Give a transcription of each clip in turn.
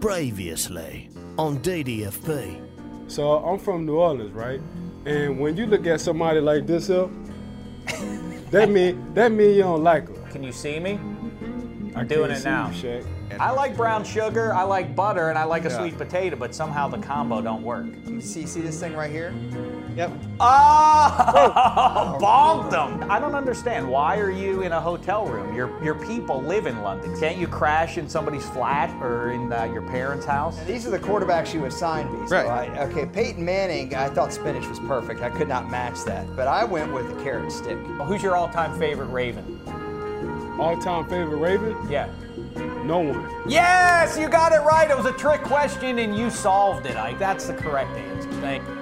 Previously on DDFP. So I'm from New Orleans, right? And when you look at somebody like this up, that mean that mean you don't like her. Can you see me? I I'm doing it now. you, I like brown sugar, I like butter, and I like a Yeah. sweet potato, but somehow the combo don't work. You see, see this thing right here? Yep. Oh, bonked them. I don't understand. Why are you in a hotel room? Your your people live in London. Can't you crash in somebody's flat or in uh, your parents' house? And these are the quarterbacks you assigned me. So Right. I, okay, Peyton Manning, I thought spinach was perfect. I could not match that. But I went with the carrot stick. Who's your all-time favorite Raven? All-time favorite Raven? Yeah. No one. Yes, you got it right. It was a trick question and you solved it, Ike. That's the correct answer. Thank you.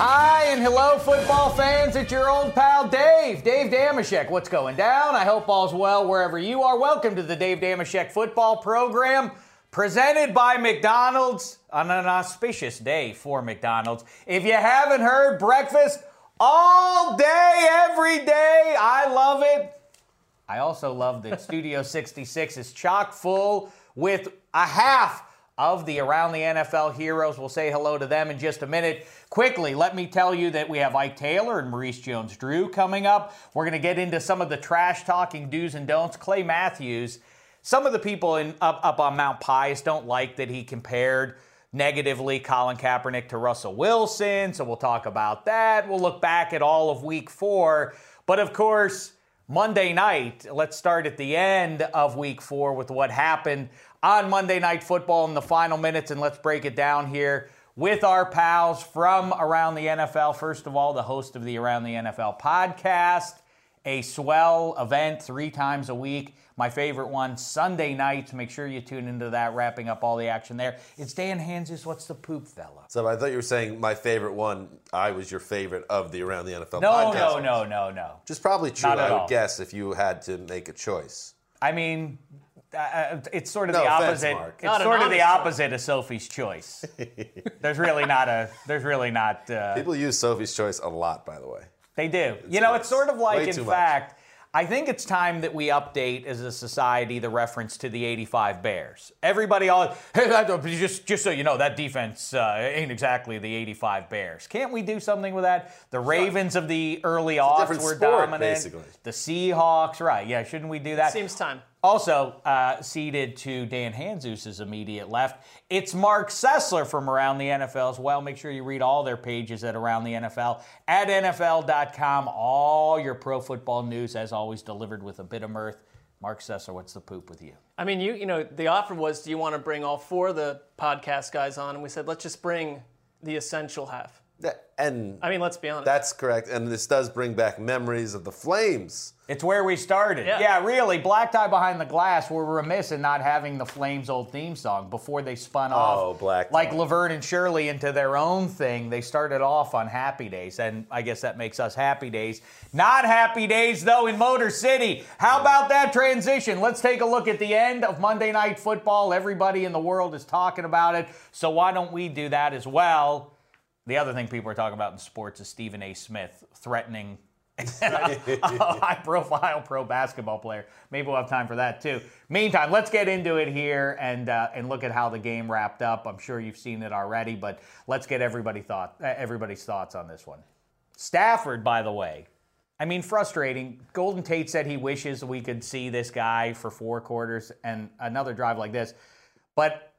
Hi and hello, football fans. It's your old pal Dave, Dave Dameshek. What's going down? I hope all's well wherever you are. Welcome to the Dave Dameshek football program presented by McDonald's on an auspicious day for McDonald's. If you haven't heard, breakfast all day, every day. I love it. I also love that Studio 66 is chock full with a half of the Around the NFL heroes. We'll say hello to them in just a minute. Quickly, let me tell you that we have Ike Taylor and Maurice Jones Drew coming up. We're going to get into some of the trash talking do's and don'ts. Clay Matthews, some of the people in, up, up on Mount Pius don't like that he compared negatively Colin Kaepernick to Russell Wilson. So we'll talk about that. We'll look back at all of week four. But of course, Monday night, let's start at the end of week four with what happened on Monday Night Football in the final minutes, and let's break it down here with our pals from Around the NFL. First of all, the host of the Around the NFL podcast, a swell event three times a week. My favorite one, Sunday nights. Make sure you tune into that, wrapping up all the action there. It's Dan Hanzus. What's the poop fella? So I thought you were saying my favorite one. I was your favorite of the Around the NFL No, podcast. no, no, no, no. Which is probably true. I would all. guess if you had to make a choice. I mean, uh, it's sort of No the offense, opposite. Mark. It's Not sort of the honest opposite of Sophie's Choice. there's really not a. There's really not. Uh, People use Sophie's Choice a lot, by the way. they do. you know, it's sort of like, Way in too much. fact, I think it's time that we update as a society the reference to the '85 Bears. Everybody, all hey, just just so you know, that defense uh, ain't exactly the '85 Bears. Can't we do something with that? The Ravens of the early aughts different were sport, dominant. basically. The Seahawks, right? Yeah, shouldn't we do that? Seems time. Also, uh, seated to Dan Hanzus' immediate left, it's Mark Sessler from Around the NFL as well. Make sure you read all their pages at Around the NFL at NFL.com. All your pro football news, as always, delivered with a bit of mirth. Mark Sessler, what's the poop with you? I mean, you you know, the offer was, do you want to bring all four of the podcast guys on? And we said, let's just bring the essential half. That- and I mean, let's be honest. that's correct. And this does bring back memories of the Flames. It's where we started. Yeah. Yeah. really. Black Tie Behind the Glass were remiss in not having the Flames' old theme song before they spun oh, off. Oh, Black Like Laverne and Shirley into their own thing. They started off on Happy Days, and I guess that makes us Happy Days. Not Happy Days, though, in Motor City. How about that transition? Let's take a look at the end of Monday Night Football. Everybody in the world is talking about it, so why don't we do that as well? The other thing people are talking about in sports is Stephen A. Smith threatening a high profile pro basketball player. Maybe we'll have time for that too. Meantime, let's get into it here and uh, and look at how the game wrapped up. I'm sure you've seen it already, but let's get everybody thought uh, everybody's thoughts on this one. Stafford, by the way, I mean frustrating. Golden Tate said he wishes we could see this guy for four quarters and another drive like this, but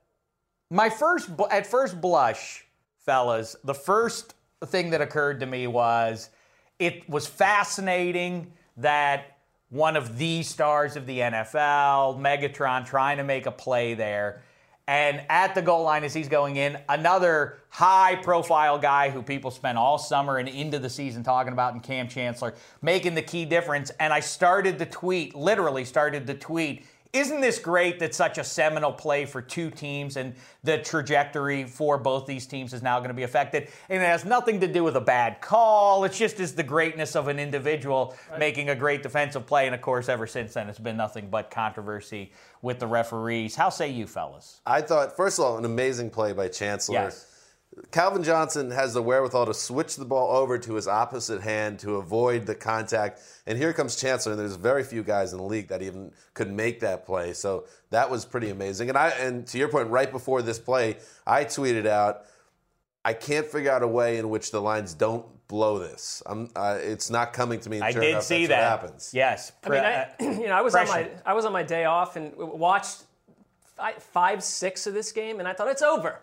my first at first blush, fellas, the first thing that occurred to me was it was fascinating that one of the stars of the NFL, Megatron, trying to make a play there. And at the goal line, as he's going in, another high profile guy who people spent all summer and into the season talking about in Kam Chancellor, making the key difference. And I started the tweet, literally started the tweet. Isn't this great that such a seminal play for two teams and the trajectory for both these teams is now going to be affected? And it has nothing to do with a bad call. It's just is the greatness of an individual making a great defensive play. And of course, ever since then, it's been nothing but controversy with the referees. How say you, fellas? I thought, first of all, an amazing play by Chancellor. Yes. Calvin Johnson has the wherewithal to switch the ball over to his opposite hand to avoid the contact. And here comes Chancellor, and there's very few guys in the league that even could make that play. So that was pretty amazing. And I and to your point, right before this play, I tweeted out, I can't figure out a way in which the Lions don't blow this. I'm, uh, it's not coming to me. I sure did enough, see that's that. What happens. Yes. I mean, I, you know, I was on my I was on my day off and watched fi- five, six of this game, and I thought it's over.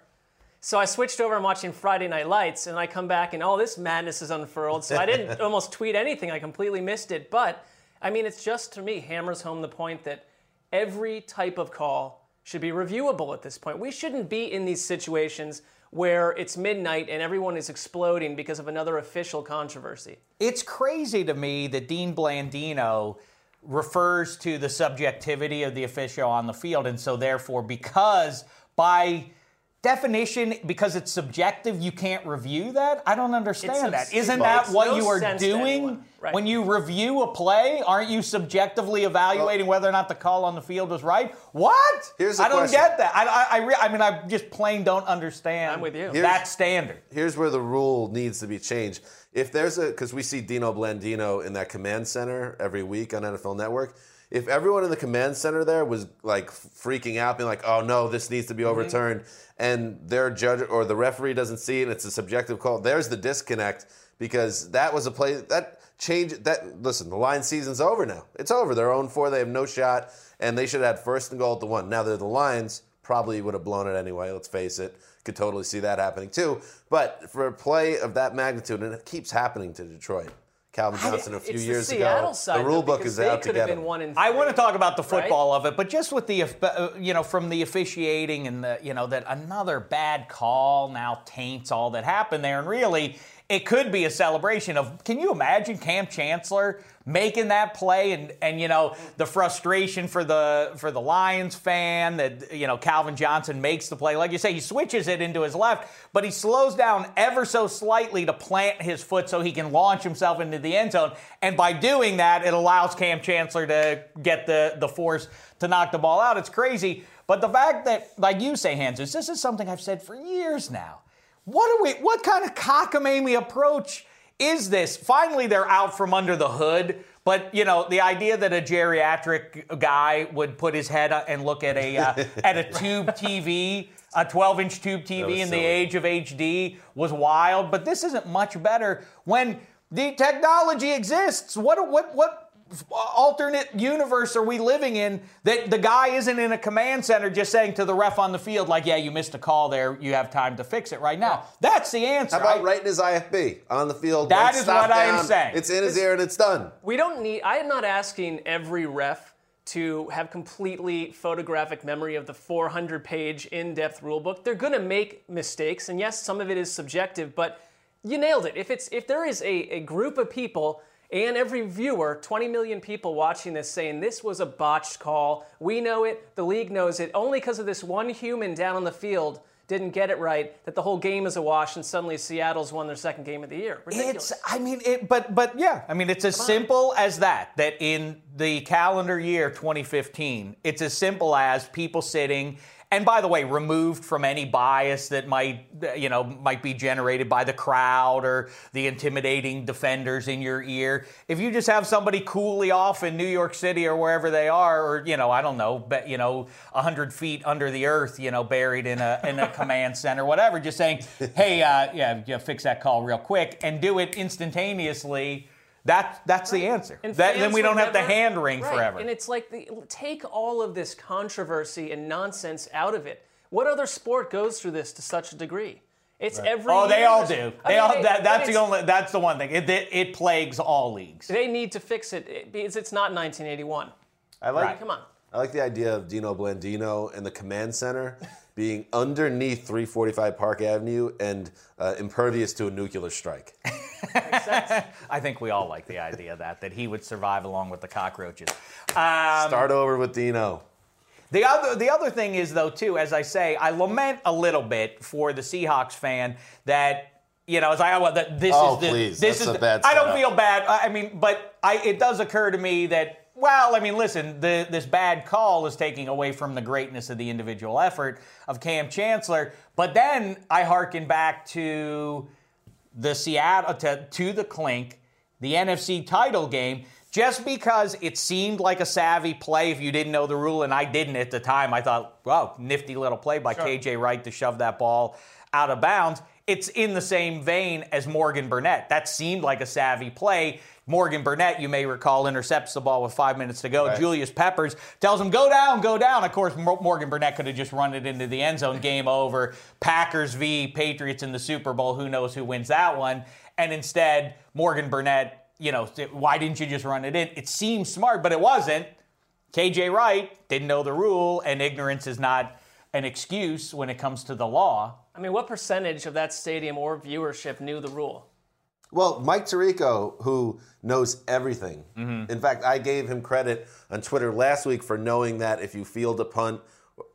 So I switched over and watching Friday Night Lights, and I come back and oh, this madness is unfurled. So I didn't almost tweet anything. I completely missed it. But I mean, it's just to me hammers home the point that every type of call should be reviewable at this point. We shouldn't be in these situations where it's midnight and everyone is exploding because of another official controversy. It's crazy to me that Dean Blandino refers to the subjectivity of the official on the field. And so, therefore, because by definition, because it's subjective, you can't review that? I don't understand that. Isn't that what no you are doing. Right. when you review a play? Aren't you subjectively evaluating whether or not the call on the field was right? What? Here's the I don't question. get that. I, I, I, re- I mean, I just plain don't understand I'm with you. that standard. here's where the rule needs to be changed. If there's a, because we see Dino Blandino in that command center every week on NFL Network. If everyone in the command center there was like freaking out, being like, "Oh no, this needs to be mm-hmm. overturned," and their judge or the referee doesn't see it, and it's a subjective call. There's the disconnect because that was a play that changed. That listen, the line season's over now. It's over. They're 0 4. They have no shot, and they should have had first and goal at the one. Now they're the Lions. Probably would have blown it anyway. Let's face it. Could totally see that happening too. But for a play of that magnitude, and it keeps happening to Detroit. Calvin Johnson a few it's years the Seattle ago. side, the rule though, book is they out to get been him. one in I want to talk about the right? football of it, but just with the, uh, you know, from the officiating and the, you know, that another bad call now taints all that happened there. And really, it could be a celebration of, can you imagine Kam Chancellor making that play and, and you know, the frustration for the, for the Lions fan that, you know, Calvin Johnson makes the play. Like you say, he switches it into his left, but he slows down ever so slightly to plant his foot so he can launch himself into the end zone. And by doing that, it allows Kam Chancellor to get the, the force to knock the ball out. It's crazy. But the fact that, like you say, Hanzus, this is something I've said for years now. What are we? What kind of cockamamie approach is this? Finally, they're out from under the hood. But you know, the idea that a geriatric guy would put his head and look at a uh, at a tube TV, a 12-inch tube TV in the age of HD was wild. But this isn't much better when the technology exists. What what what alternate universe are we living in that the guy isn't in a command center just saying to the ref on the field like yeah you missed a call there you have time to fix it right now that's the answer How about I- writing his IFB on the field? That is one is stop what I am saying. It's in his ear and it's done. We don't need. I am not asking every ref to have completely photographic memory of the 400 page in depth rule book. They're going to make mistakes, and yes, some of it is subjective, but You nailed it. If it's if there is a, a group of people and every viewer, 20 million people watching this saying this was a botched call, we know it, the league knows it, only because of this one human down on the field didn't get it right, that the whole game is a wash, and suddenly Seattle's won their second game of the year. Ridiculous. It's, I mean, it, but but yeah, I mean, it's as simple as that. That in the calendar year 2015, it's as simple as people sitting. And by the way, removed from any bias that might, you know, might be generated by the crowd or the intimidating defenders in your ear. If you just have somebody coolly off in New York City or wherever they are, or you know, I don't know, but you know, hundred feet under the earth, you know, buried in a in a command center, whatever, just saying, hey, uh, yeah, yeah, fix that call real quick and do it instantaneously. That, that's the answer. That, then we don't have the never- hand ring Right. forever. And it's like the, take all of this controversy and nonsense out of it. What other sport goes through this to such a degree? It's every. Oh, they year. all do. I They mean, all. it- That, that's the only. That's the one thing. It, it, it plagues all leagues. They need to fix it it- because it's not 1981. I like. Right, come on. I like the idea of Dino Blandino and the command center being underneath 345 Park Avenue and uh, impervious to a nuclear strike. I think we all like the idea of that that he would survive along with the cockroaches. Um, Start over with Dino. The other, the other thing is though too, as I say, I lament a little bit for the Seahawks fan that you know, as I well, that this Oh, is the, please. this That's is the- bad I don't feel bad. I I mean, but I it does occur to me that well, I mean, listen, the, this bad call is taking away from the greatness of the individual effort of Cam Chancellor. But then I hearken back to the Seattle to, to the clink, the NFC title game, just because it seemed like a savvy play if you didn't know the rule, and I didn't at the time. I thought, wow, nifty little play by KJ Wright to shove that ball out of bounds. It's in the same vein as Morgan Burnett. That seemed like a savvy play. Morgan Burnett, you may recall, intercepts the ball with five minutes to go. Right. Julius Peppers tells him, go down, go down. Of course, Mo- Morgan Burnett could have just run it into the end zone. Game over. Packers v. Patriots in the Super Bowl. Who knows who wins that one? And instead, Morgan Burnett, you know, why didn't you just run it in? It seems smart, but it wasn't. KJ Wright didn't know the rule, and ignorance is not an excuse when it comes to the law. I mean, what percentage of that stadium or viewership knew the rule? Well, Mike Tirico, who knows everything. In fact, I gave him credit on Twitter last week for knowing that if you field a punt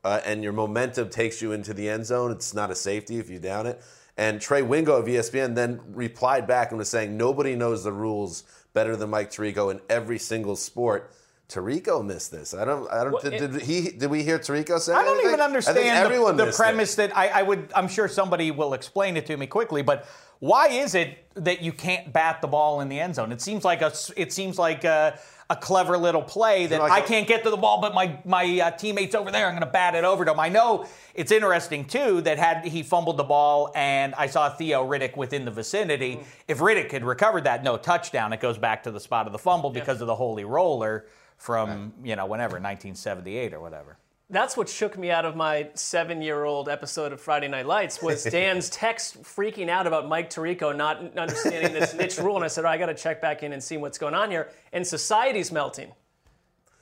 uh, and your momentum takes you into the end zone, it's not a safety if you down it. And Trey Wingo of ESPN then replied back and was saying nobody knows the rules better than Mike Tirico in every single sport. Tirico missed this. I don't. I don't. Well, did, it- did he? Did we hear Tirico say? I don't anything? even understand the, the missed it. premise that I, I would. I'm sure somebody will explain it to me quickly, but why is it that you can't bat the ball in the end zone? It seems like a. It seems like a, a clever little play that like I a- can't get to the ball, but my my uh, teammates over there, I'm going to bat it over to them. I know it's interesting too that had he fumbled the ball and I saw Theo Riddick within the vicinity. If Riddick had recovered that, no touchdown, it goes back to the spot of the fumble because of the holy roller from you know whenever 1978 or whatever. That's what shook me out of my seven-year-old episode of Friday Night Lights was Dan's text freaking out about Mike Tirico not understanding this niche rule, and I said, oh, I got to check back in and see what's going on here. And society's melting.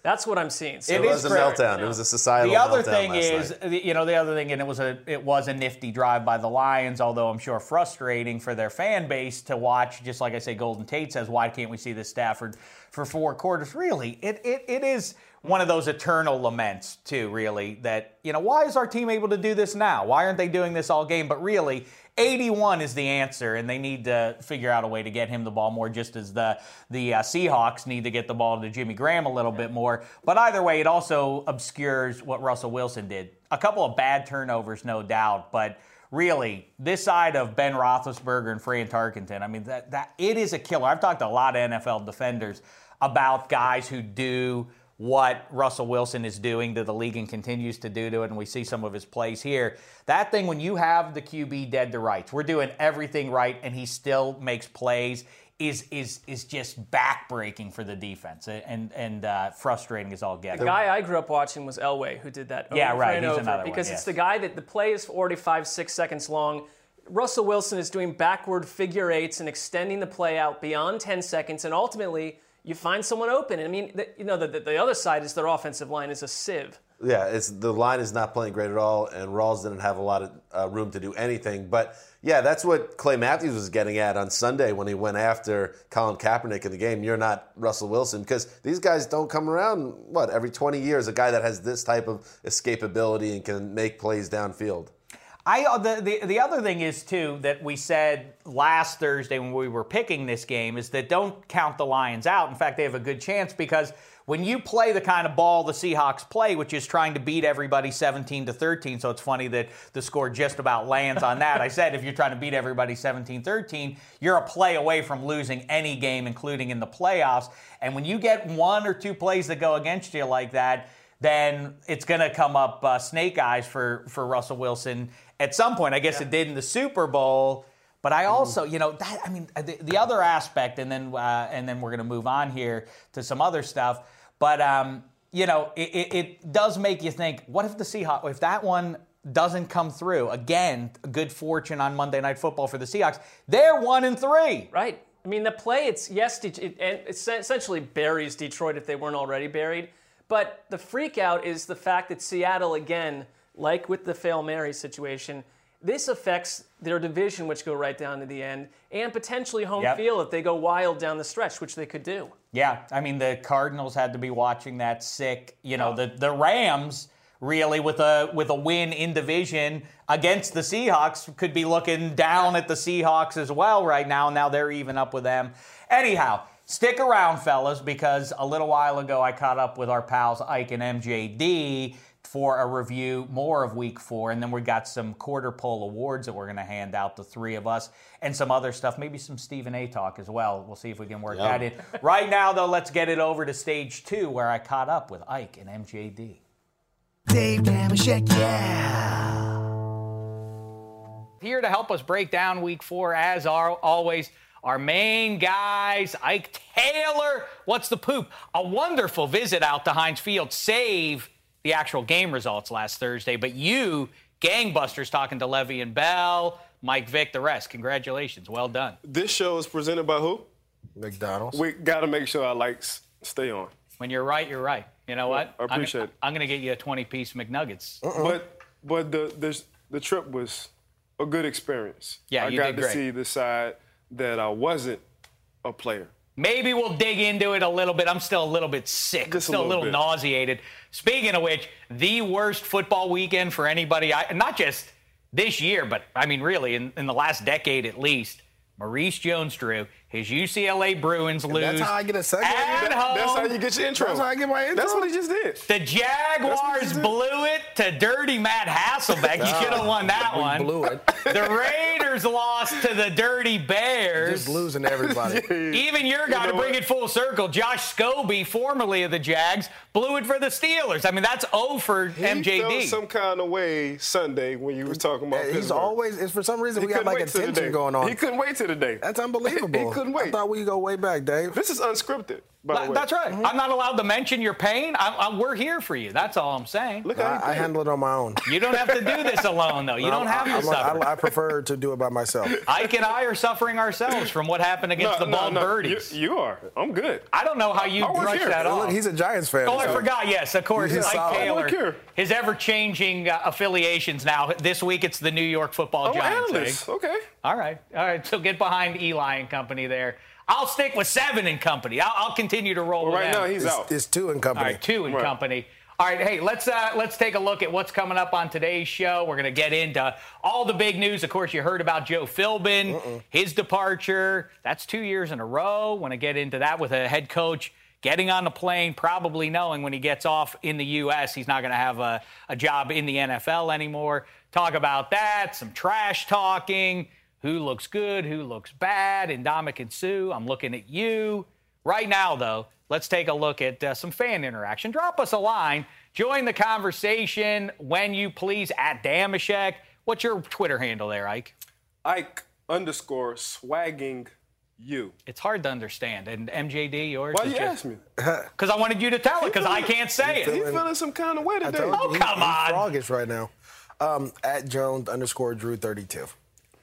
That's what I'm seeing. So It It is was a great. meltdown. It was a societal The other meltdown thing last is, night. you know, the other thing, and it was a it was a nifty drive by the Lions, although I'm sure frustrating for their fan base to watch. Just like I say, Golden Tate says, why can't we see this Stafford for four quarters? Really, it it, it is one of those eternal laments too. Really, that you know, why is our team able to do this now? Why aren't they doing this all game? But really. 81 is the answer, and they need to figure out a way to get him the ball more, just as the the uh, Seahawks need to get the ball to Jimmy Graham a little bit more. But either way, it also obscures what Russell Wilson did. A couple of bad turnovers, no doubt, but really, this side of Ben Roethlisberger and Fran Tarkenton, I mean, that that it is a killer. I've talked to a lot of NFL defenders about guys who do what Russell Wilson is doing to the league and continues to do to it, and we see some of his plays here. That thing, when you have the QB dead to rights, we're doing everything right, and he still makes plays, is is is just backbreaking for the defense and and uh, frustrating as all get. The guy I grew up watching was Elway, who did that over Yeah, right, and he's over. another one, because yes. it's the guy that the play is 45, six seconds long. Russell Wilson is doing backward figure eights and extending the play out beyond 10 seconds, and ultimately you find someone open. I mean, the, you know, the, the, the other side is their offensive line is a sieve. Yeah, it's the line is not playing great at all, and Rawls didn't have a lot of uh, room to do anything. But yeah, that's what Clay Matthews was getting at on Sunday when he went after Colin Kaepernick in the game. You're not Russell Wilson because these guys don't come around. What every 20 years, a guy that has this type of escapability and can make plays downfield. I uh, the, the the other thing is too that we said last Thursday when we were picking this game is that don't count the Lions out. In fact, they have a good chance because when you play the kind of ball the Seahawks play, which is trying to beat everybody 17 to 13, so it's funny that the score just about lands on that. I said if you're trying to beat everybody 17-13, you're a play away from losing any game, including in the playoffs. And when you get one or two plays that go against you like that, then it's going to come up uh, snake eyes for for Russell Wilson at some point. I guess yeah. it did in the Super Bowl. But I also, you know, that I mean, the, the other aspect, and then uh, and then we're going to move on here to some other stuff. But um, you know, it, it, it, does make you think: What if the Seahawks, if that one doesn't come through again? Good fortune on Monday Night Football for the Seahawks. They're one and three. Right. I mean, the play. It's yes, it, it essentially buries Detroit if they weren't already buried. But the freak out is the fact that Seattle again, like with the fail Mary situation this affects their division, which go right down to the end, and potentially home yep. field if they go wild down the stretch, which they could do. Yeah, I mean the Cardinals had to be watching that sick. You know, oh. the the Rams really with a with a win in division against the Seahawks could be looking down at the Seahawks as well right now. Now they're even up with them. Anyhow, stick around, fellas, because a little while ago I caught up with our pals Ike and MJD for a review more of week four. And then we got some quarter pole awards that we're going to hand out, the three of us, and some other stuff, maybe some Stephen A talk as well. We'll see if we can work that in. Right now, though, let's get it over to stage two where I caught up with Ike and MJD. Dave Dameshek, yeah. Here to help us break down week four, as are always, our main guys, Ike Taylor. What's the poop? A wonderful visit out to Heinz Field. Save the actual game results last Thursday, but you, gangbusters, talking to Le'Veon Bell, Mike Vick, the rest. Congratulations. Well done. This show is presented by who? McDonald's. We got to make sure our likes stay on. When you're right, you're right. You know what? I appreciate I'm, it. I'm going to get you a 20 piece McNuggets. Uh-uh. But but the, the the trip was a good experience. Yeah, I you got did to great. see the side that I wasn't a player. Maybe we'll dig into it a little bit. I'm still a little bit sick, Just still a little little nauseated. Speaking of which, the worst football weekend for anybody, I, not just this year, but I mean, really, in, in the last decade at least. Maurice Jones-Drew, his UCLA Bruins lose. That's how I get a second. At That- home. that's how you get your intro. That's how I get my intro. That's what he just did. The Jaguars blew it to dirty Matt Hasselbeck. You should have won that we one. blew it. The Raiders lost to the Dirty Bears. Just losing everybody. Even your guy, know to bring what? it full circle, Josh Scobee, formerly of the Jags, blew it for the Steelers. I mean, that's O for He MJD. felt some kind of way Sunday when you was talking about He's Pittsburgh. always. It's for some reason He we got couldn't like wait till the attention going on. He couldn't wait till the day. That's unbelievable. Couldn't I thought we go way back, Dave. This is unscripted, That- way. that's right. I'm not allowed to mention your pain. I, I, we're here for you. That's all I'm saying. Look how I, I handle it on my own. You don't have to do this alone, though. You don't have to I'm like- suffer. I, I prefer to do it by myself. Ike and I are suffering ourselves from what happened against no, the no, Bald no. Birdies. You, you are. I'm good. I don't know how you I work brushed here. that off. Look, he's a Giants fan. Oh, I forgot. Yes, of course. He's Ike solid. Taylor. Here. His ever-changing uh, affiliations now. This week it's the New York Football I'm Giants. eh? Okay. All right, all right. So get behind Eli and company there. I'll stick with seven and company. I'll, I'll continue to roll Well, with right them. now he's It's, out. it's two in company. All right, two in Right. company. All right, hey, let's uh, let's take a look at what's coming up on today's show. We're going to get into all the big news. Of course, you heard about Joe Philbin, his departure. That's two years in a row. Want to get into that with a head coach getting on the plane, probably knowing when he gets off in the U.S. he's not going to have a, a job in the NFL anymore. Talk about that. Some trash talking. Who looks good? Who looks bad? And and Suh, I'm looking at you. Right now, though, let's take a look at uh, some fan interaction. Drop us a line. Join the conversation when you please at Dameshek. What's your Twitter handle there, Ike? Ike underscore swagging you. It's hard to understand. And MJD, yours? Why you ask me? Because I wanted you to tell it, because I can't say He it. feeling some kind of way I today. told you, Oh, he- come he's on. froggish right now. Um, at Jones underscore Drew 32.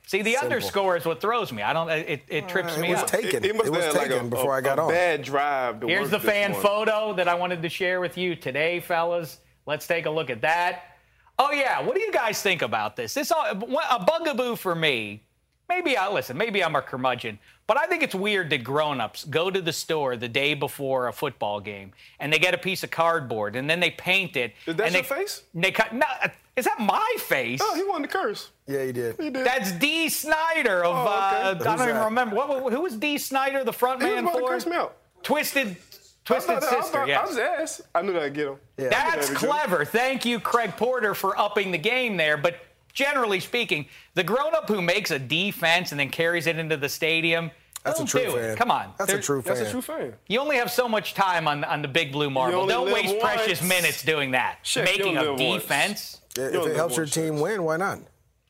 See, the Simple. underscore is what throws me. I don't. It, it trips me. It was up. taken. He must it was have had taken like a, before a- I got a on. bad drive. To Here's the fan morning. photo that I wanted to share with you today, fellas. Let's take a look at that. Oh yeah, what do you guys think about this? This a bugaboo for me. Maybe I listen. Maybe I'm a curmudgeon, but I think it's weird that grown-ups go to the store the day before a football game and they get a piece of cardboard and then they paint it. Is that your they, face? They cut. No, is that my face? Oh, he wanted to curse. Yeah, he did. He did. That's Dee Snider of. Oh, okay. uh, I don't even remember what, who was Dee Snider, the front He was man about for curse me out. Twisted, I Twisted thought- I Sister. thought- yes. I was asked. I knew that'd get him. Yeah. That's There we clever. Thank you, Craig Porter, for upping the game there. But generally speaking, the grown-up who makes a defense and then carries it into the stadium. That's a don't true do fan. It. Come on, That's a There- true fan. That's a true fan. You only have so much time on on the big blue marble. Don't live waste precious minutes doing that. Shit, Making a defense. once. Defense. Yeah, You if only it helps your once. team win, why not?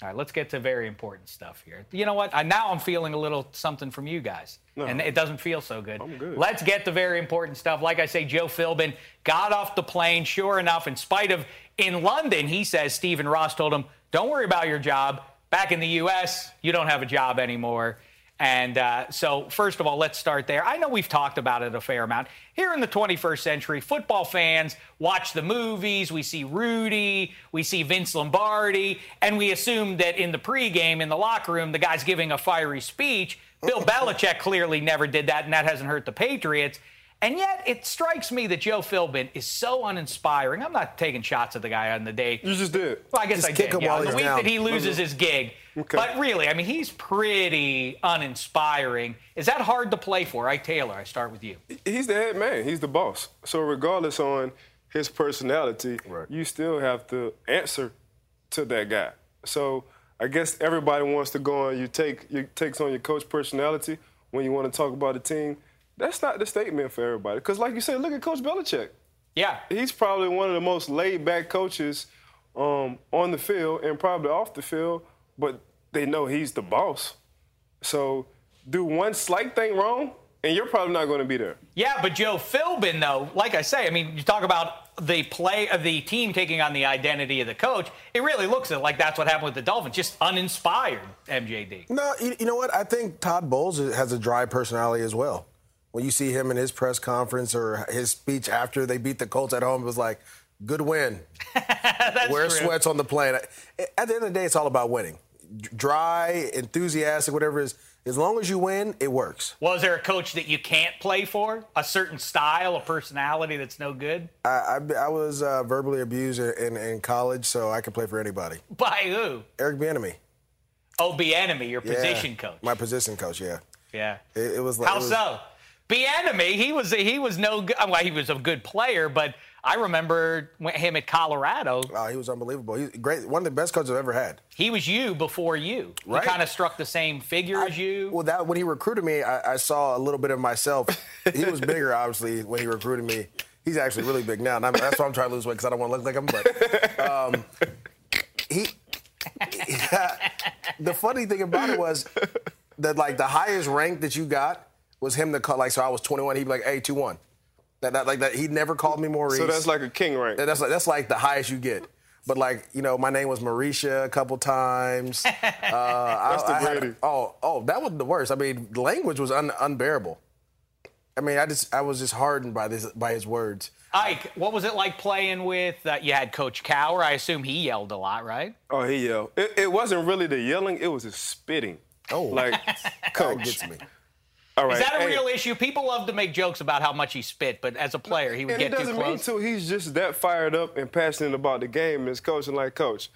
All right, let's get to very important stuff here. You know what? I, now I'm feeling a little something from you guys, and it doesn't feel so good. I'm good. Let's get to very important stuff. Like I say, Joe Philbin got off the plane. Sure enough, in spite of in London, he says Stephen Ross told him, "Don't worry about your job. Back in the U.S., you don't have a job anymore." And uh, so, first of all, let's start there. I know we've talked about it a fair amount. Here in the 21st century, football fans watch the movies. We see Rudy, we see Vince Lombardi, and we assume that in the pregame, in the locker room, the guy's giving a fiery speech. Bill Belichick clearly never did that, and that hasn't hurt the Patriots. And yet, it strikes me that Joe Philbin is so uninspiring. I'm not taking shots at the guy on the day. You just did. Well, I guess Just I kick did. him Yeah, while on the week down. that he loses his gig. Okay. But really, I mean, he's pretty uninspiring. Is that hard to play for? Ike Taylor, I start with you. He's the head man. He's the boss. So regardless on his personality, Right. you still have to answer to that guy. So I guess everybody wants to go on. You take you takes on your coach personality when you want to talk about the team. That's not the statement for everybody. Because like you said, look at Coach Belichick. Yeah. He's probably one of the most laid back coaches um, on the field and probably off the field, but they know he's the boss. So do one slight thing wrong, and you're probably not going to be there. Yeah, but Joe Philbin, though, like I say, I mean, you talk about the play of the team taking on the identity of the coach. It really looks like that's what happened with the Dolphins, just uninspired, MJD. No, you, you know what? I think Todd Bowles has a dry personality as well. When you see him in his press conference or his speech after they beat the Colts at home, it was like, good win. That's Wear true. sweats on the plane. At the end of the day, it's all about winning. Dry, enthusiastic, whatever it is. As long as you win, it works. Was there a coach that you can't play for? A certain style, a personality that's no good? I, I, I was uh, verbally abused in, in college, so I could play for anybody. By who? Eric Bieniemy. Oh, enemy, your Yeah. position coach. My position coach, yeah. Yeah. It, it was like How was- so? Enemy, he was he was no good. Well, he was a good player, but I remember him at Colorado. Oh, he was unbelievable. He's great. One of the best coaches I've ever had. He was you before you. Right. He kind of struck the same figure as you. Well, that when he recruited me, I, I saw a little bit of myself. he was bigger, obviously, when he recruited me. He's actually really big now, and I'm, that's why I'm trying to lose weight because I don't want to look like him. But um, he, the funny thing about it was that like the highest rank that you got was him to call. Like, so I was 21. He'd be like, "Hey, two one." That, that like that. He never called me Maurice. So that's like a king rank. That's like that's like the highest you get. But like you know, my name was Mauricia a couple times. Uh, That's the I had- Brady. oh, oh, that was the worst. I mean, the language was un, unbearable. I mean, I just I was just hardened by this by his words. Ike, what was it like playing with? Uh, you had Coach Cowher. I assume he yelled a lot, right? Oh, he yelled. It, it wasn't really the yelling; it was the spitting. Oh, Like, that coach. gets me. All right. Is that a hey, real issue? People love to make jokes about how much he spit, but as a player, he would And it get too doesn't mean close. to. He's just that fired up and passionate about the game as coach. And like, coach,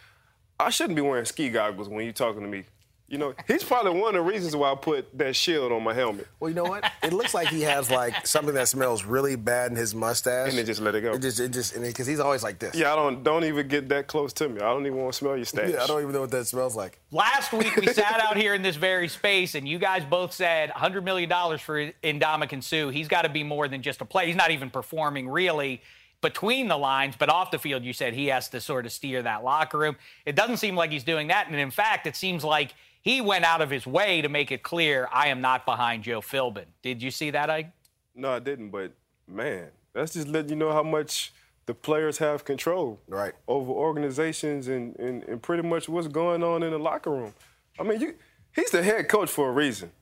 I shouldn't be wearing ski goggles when you're talking to me. You know, he's probably one of the reasons why I put that shield on my helmet. Well, you know what? It looks like he has like something that smells really bad in his mustache. And they just let it go. It just, it just, because he's always like this. Yeah, I don't don't even get that close to me. I don't even want to smell your stash. Yeah, I don't even know what that smells like. Last week we sat out here in this very space, and you guys both said $100 million for Ndamukong Suh. He's got to be more than just a player. He's not even performing really between the lines, but off the field, you said he has to sort of steer that locker room. It doesn't seem like he's doing that, and in fact, it seems like he went out of his way to make it clear I am not behind Joe Philbin. Did you see that, Ike? No, I didn't. But man, that's just letting you know how much the players have control Right. over organizations and, and, and pretty much what's going on in the locker room. I mean, you, he's the head coach for a reason.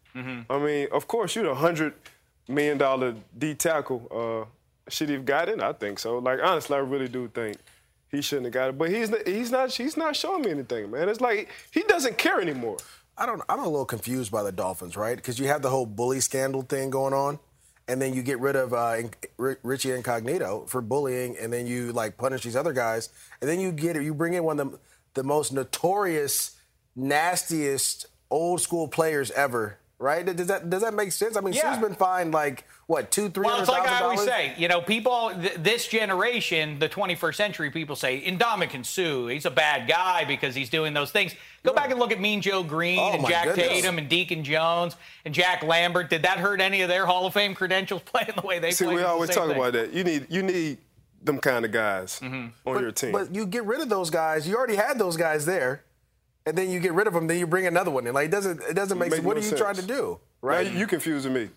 I mean, of course, you're the hundred million dollar D tackle. Uh, should he have got it? I think so. Like honestly, I really do think he shouldn't have got it. But he's he's not he's not showing me anything, man. It's like he doesn't care anymore. I don't. I'm a little confused by the Dolphins, right? Because you have the whole bully scandal thing going on, and then you get rid of uh, Richie Incognito for bullying, and then you like punish these other guys, and then you get you bring in one of the the most notorious, nastiest old school players ever right? Does that does that make sense? I mean, yeah. she's been fined like what two, three. Well, it's like I always say, you know, people th- this generation, the 21st century, people say Ndamukong Suh, he's a bad guy because he's doing those things. Go back and look at Mean Joe Greene oh, and Jack goodness. Tatum and Deacon Jones and Jack Lambert. Did that hurt any of their Hall of Fame credentials playing the way they See, played? See, we always talk thing? about that. You need you need them kind of guys mm-hmm. on but, your team. But you get rid of those guys. You already had those guys there and then you get rid of them, then you bring another one in. Like it doesn't it doesn't make, make sense. What no are you sense. trying to do? Right? Now, you confusing me.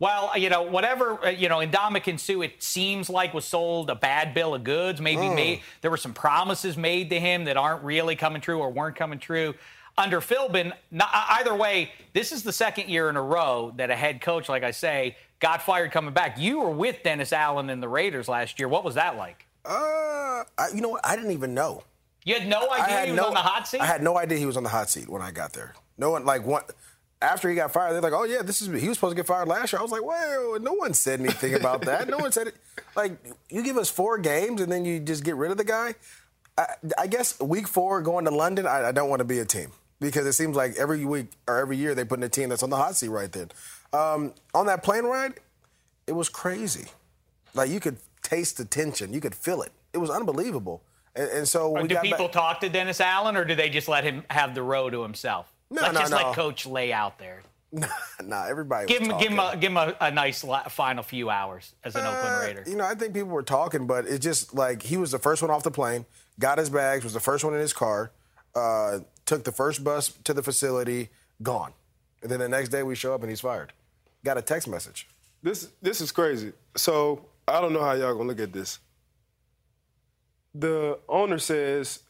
Well, you know, whatever, uh, you know, Ndamukong Suh, it seems like was sold a bad bill of goods. Maybe mm. made, there were some promises made to him that aren't really coming true or weren't coming true. Under Philbin, not, either way, this is the second year in a row that a head coach, like I say, got fired coming back. You were with Dennis Allen and the Raiders last year. What was that like? Uh, I, you know what? I didn't even know. You had no idea had he was no, on the hot seat? I had no idea he was on the hot seat when I got there. No one, like, one after he got fired, they're like, "Oh yeah, this is he was supposed to get fired last year." I was like, "Well, no one said anything about that. no one said it. Like, you give us four games and then you just get rid of the guy." I, I guess week four going to London, I, I don't want to be a team because it seems like every week or every year they put in a team that's on the hot seat right then. Um, on that plane ride, it was crazy. Like you could taste the tension, you could feel it. It was unbelievable. And, and so, do people back- talk to Dennis Allen, or do they just let him have the row to himself? No, Let's no, just no. let Coach lay out there. Nah, nah everybody give him, talking. give him, a, give him a, a nice la- final few hours as an uh, Oakland Raider. You know, I think people were talking, but it's just like he was the first one off the plane, got his bags, was the first one in his car, uh, took the first bus to the facility, gone, and then the next day we show up and he's fired. Got a text message. This this is crazy. So I don't know how y'all gonna look at this. The owner says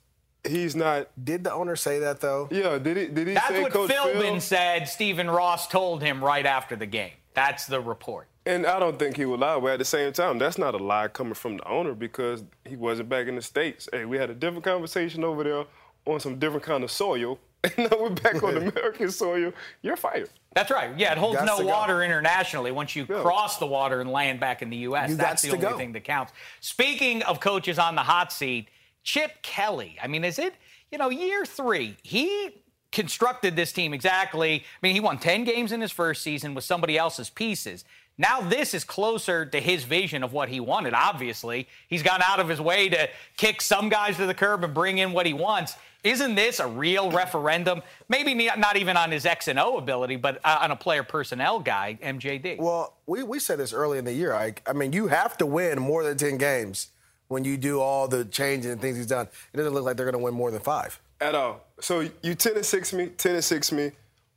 he's not. Did the owner say that though? Yeah. Did he? Did he That's say what Coach Philbin Phil? said. Stephen Ross told him right after the game. That's the report. And I don't think he would lie. But at the same time, that's not a lie coming from the owner because he wasn't back in the states. Hey, we had a different conversation over there on some different kind of soil. And now we're back on American soil. You're fired. That's right. Yeah, it holds no water internationally. Once you yeah. cross the water and land back in the U.S., you that's the only go. thing that counts. Speaking of coaches on the hot seat, Chip Kelly. I mean, is it, you know, year three? He constructed this team exactly. I mean, he won 10 games in his first season with somebody else's pieces. Now, this is closer to his vision of what he wanted, obviously. He's gone out of his way to kick some guys to the curb and bring in what he wants. Isn't this a real referendum? Maybe not even on his X and O ability, but uh, on a player personnel guy, MJD. Well, we, we said this early in the year, Ike. I mean, you have to win more than 10 games when you do all the changes and things he's done. It doesn't look like they're going to win more than five. At all. So you 10 and 6 me, 10 and 6 me.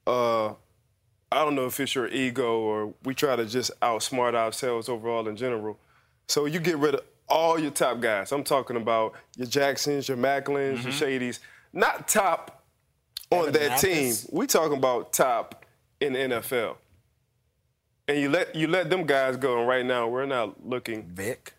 Uh, I don't know if it's your ego or we try to just outsmart ourselves overall in general. So you get rid of all your top guys. I'm talking about your Jacksons, your Maclins, mm-hmm. your Shadys. Not top on Evan that Mathis. team. We talking about top in the NFL. And you let you let them guys go, and right now we're not looking Vic.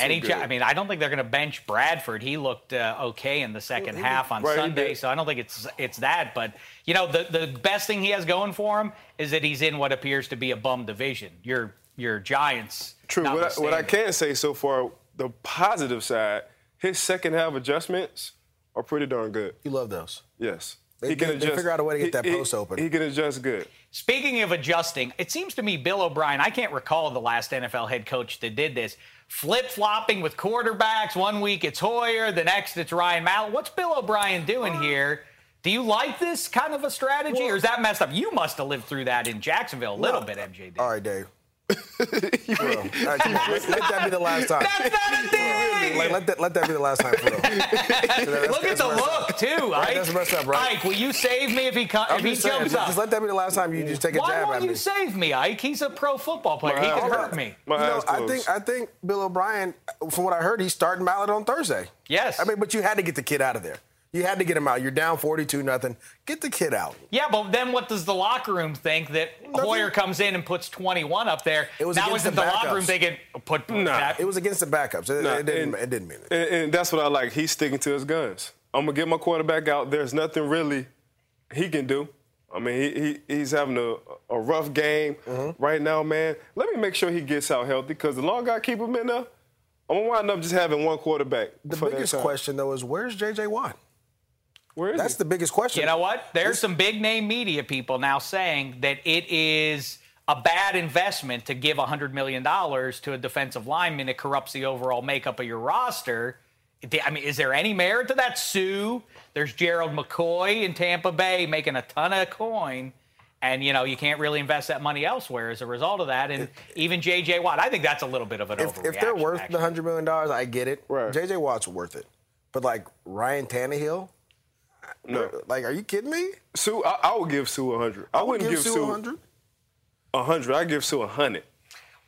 Any, ch- I mean, I don't think they're going to bench Bradford. He looked uh, okay in the second half on right, Sunday, so I don't think it's it's that. But you know, the the best thing he has going for him is that he's in what appears to be a bum division. Your your Giants. True. What I, what I can say so far, the positive side, his second half adjustments are pretty darn good. You love those. Yes. They, he can adjust, they figure out a way to get that he, post open. He can adjust good. Speaking of adjusting, it seems to me Bill O'Brien, I can't recall the last NFL head coach that did this, flip flopping with quarterbacks. One week it's Hoyer, the next it's Ryan Mallett. What's Bill O'Brien doing here? Do you like this kind of a strategy, well, or is that messed up? You must have lived through that in Jacksonville a little bit, MJD. All right, Dave. Bro, right, let, let, that be the last time. That's not a thing. Like, let that let that be the last time for real. look at the look too, right, Ike. That's messed up, right? Ike, will you save me if he com- if he saying, jumps up? Just let that be the last time you just take a Why jab won't at you save me, Ike? He's a pro football player. he can hurt me. My you know, I think I think Bill O'Brien, from what I heard, he's starting Mallett on Thursday. Yes. I mean, but you had to get the kid out of there. You had to get him out. You're down 42 nothing. Get the kid out. Yeah, but then what does the locker room think that Hoyer comes in and puts 21 up there? It was now against isn't the the, locker backups. room thinking put Nah. that? It was against the backups. It, Nah, it didn't, and- it didn't mean it. And, and that's what I like. He's sticking to his guns. I'm gonna get my quarterback out. There's nothing really he can do. I mean, he, he he's having a, a rough game Mm-hmm. right now, man. Let me make sure he gets out healthy because the longer I keep him in there, I'm gonna wind up just having one quarterback. The for that biggest time. question, though, is where's J.J. Watt? Where is That's he? the biggest question. You know what? There's some big name media people now saying that it is a bad investment to give $100 million to a defensive lineman. It corrupts the overall makeup of your roster. I mean, is there any merit to that? Suh, there's Gerald McCoy in Tampa Bay making a ton of coin. And, you know, you can't really invest that money elsewhere as a result of that. And even J.J. Watt, I think that's a little bit of an if, overreaction. if they're worth actually. the hundred million dollars, I get it. Right. J.J. Watt's worth it, but like Ryan Tannehill, No. like, are you kidding me? Suh, I, I would give Suh 100. I, would wouldn't give, Suh Suh 100. 100. I give Suh 100.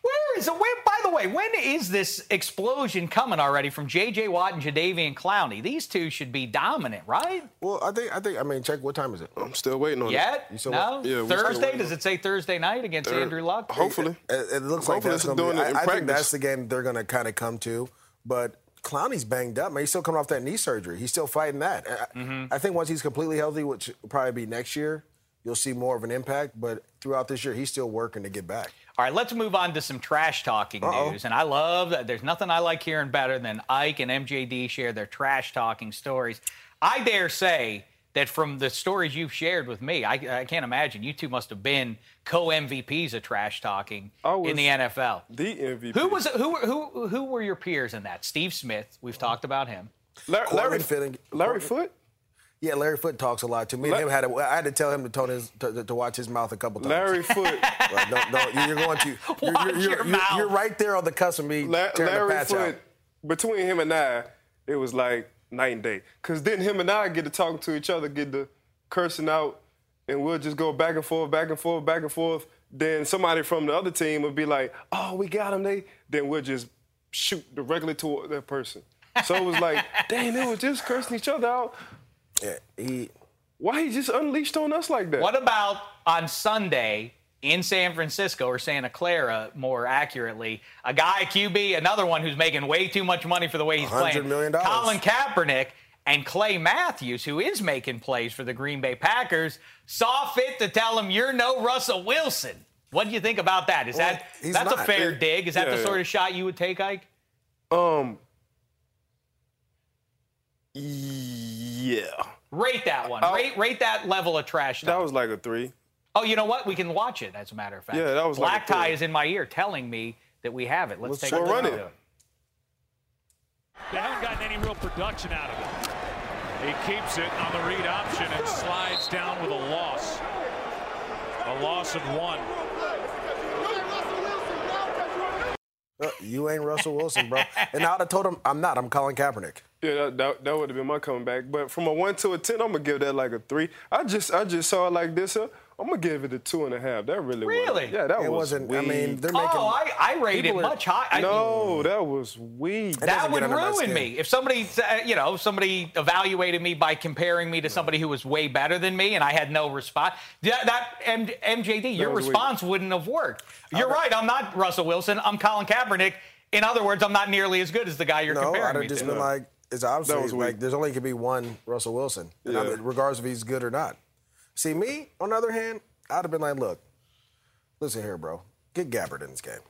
Where is it? Where, by the way, when is this explosion coming already from J.J. Watt and Jadeveon Clowney? These two should be dominant, right? Well, I think I think I mean check what time is it? I'm still waiting on Yet? You still no? Yeah, Thursday? Does it say Thursday night against Thir- Andrew Luck? Hopefully. It, it looks like Hopefully that's it's going to doing be. it in I, I think that's the game they're going to kind of come to. But Clowney's banged up, man. He's still coming off that knee surgery. He's still fighting that. I, Mm-hmm. I think once he's completely healthy, which will probably be next year, you'll see more of an impact. But throughout this year, he's still working to get back. All right, let's move on to some trash talking Uh-oh. news. And I love that. There's nothing I like hearing better than Ike and MJD share their trash talking stories. I dare say that from the stories you've shared with me, I, I can't imagine you two must have been co MVPs of trash talking in the NFL. The MVP. Who was who, were- who who were your peers in that? Steve Smith. We've talked about him. Larry, Larry, Cortland Fitting- Larry Cortland- Foote? Yeah, Larry Foote talks a lot to me. And him had a, I had to tell him to tone his to, to watch his mouth a couple times. Larry Foote. Like, don't, don't, you're going to. You're, Watch you're, your you're, mouth. you're right there on the cusp of me La- tearing the patch Foote, out. between him and I, it was like night and day. Because then him and I get to talking to each other, get to cursing out, and we'll just go back and forth, back and forth, back and forth. Then somebody from the other team would be like, oh, we got him. They Then we'll just shoot directly toward that person. So it was like, dang, they were just cursing each other out. Yeah, he. Why he just unleashed on us like that? What about on Sunday in San Francisco or Santa Clara, more accurately? A guy, QB, another one who's making way too much money for the way he's $100 playing. million. Colin Kaepernick and Clay Matthews, who is making plays for the Green Bay Packers, saw fit to tell him, "You're no Russell Wilson." What do you think about that? Is Well, that he's that's a fair It- dig? Is that the yeah. sort of shot you would take, Ike? Um. Yeah. Rate that one. Rate rate that level of trash. That talk. was like a three. Oh, you know what? We can watch it. As a matter of fact. Yeah, that was like Black a tie is in my ear, telling me that we have it. Let's, Let's take check a it look at Run it. They haven't gotten any real production out of it. He keeps it on the read option and slides down with a loss. A loss of one. Uh, you ain't Russell Wilson, bro. And I would have told him I'm not. I'm Colin Kaepernick. Yeah, that, that, that would have been my comeback. But from a one to a ten, I'm gonna give that like a three. I just I just saw it like this. Uh, I'm gonna give it a two and a half. That really Really? was. Yeah, that It was. wasn't. I mean, they're making. Oh, I, I rate it people are- much higher. no, that was weak. It that would get under my ruin me if somebody, uh, you know, somebody evaluated me by comparing me to somebody who was way better than me, and I had no response. That, that M- MJD, your was weak. response wouldn't have worked. You're right. I'm not Russell Wilson. I'm Colin Kaepernick. In other words, I'm not nearly as good as the guy you're No, I'd comparing have me just to. been like, it's obviously like there's only going to be one Russell Wilson, and I mean, regardless if he's good or not. See, me on the other hand, I'd have been like, look, listen here, bro, get Gabbert in this game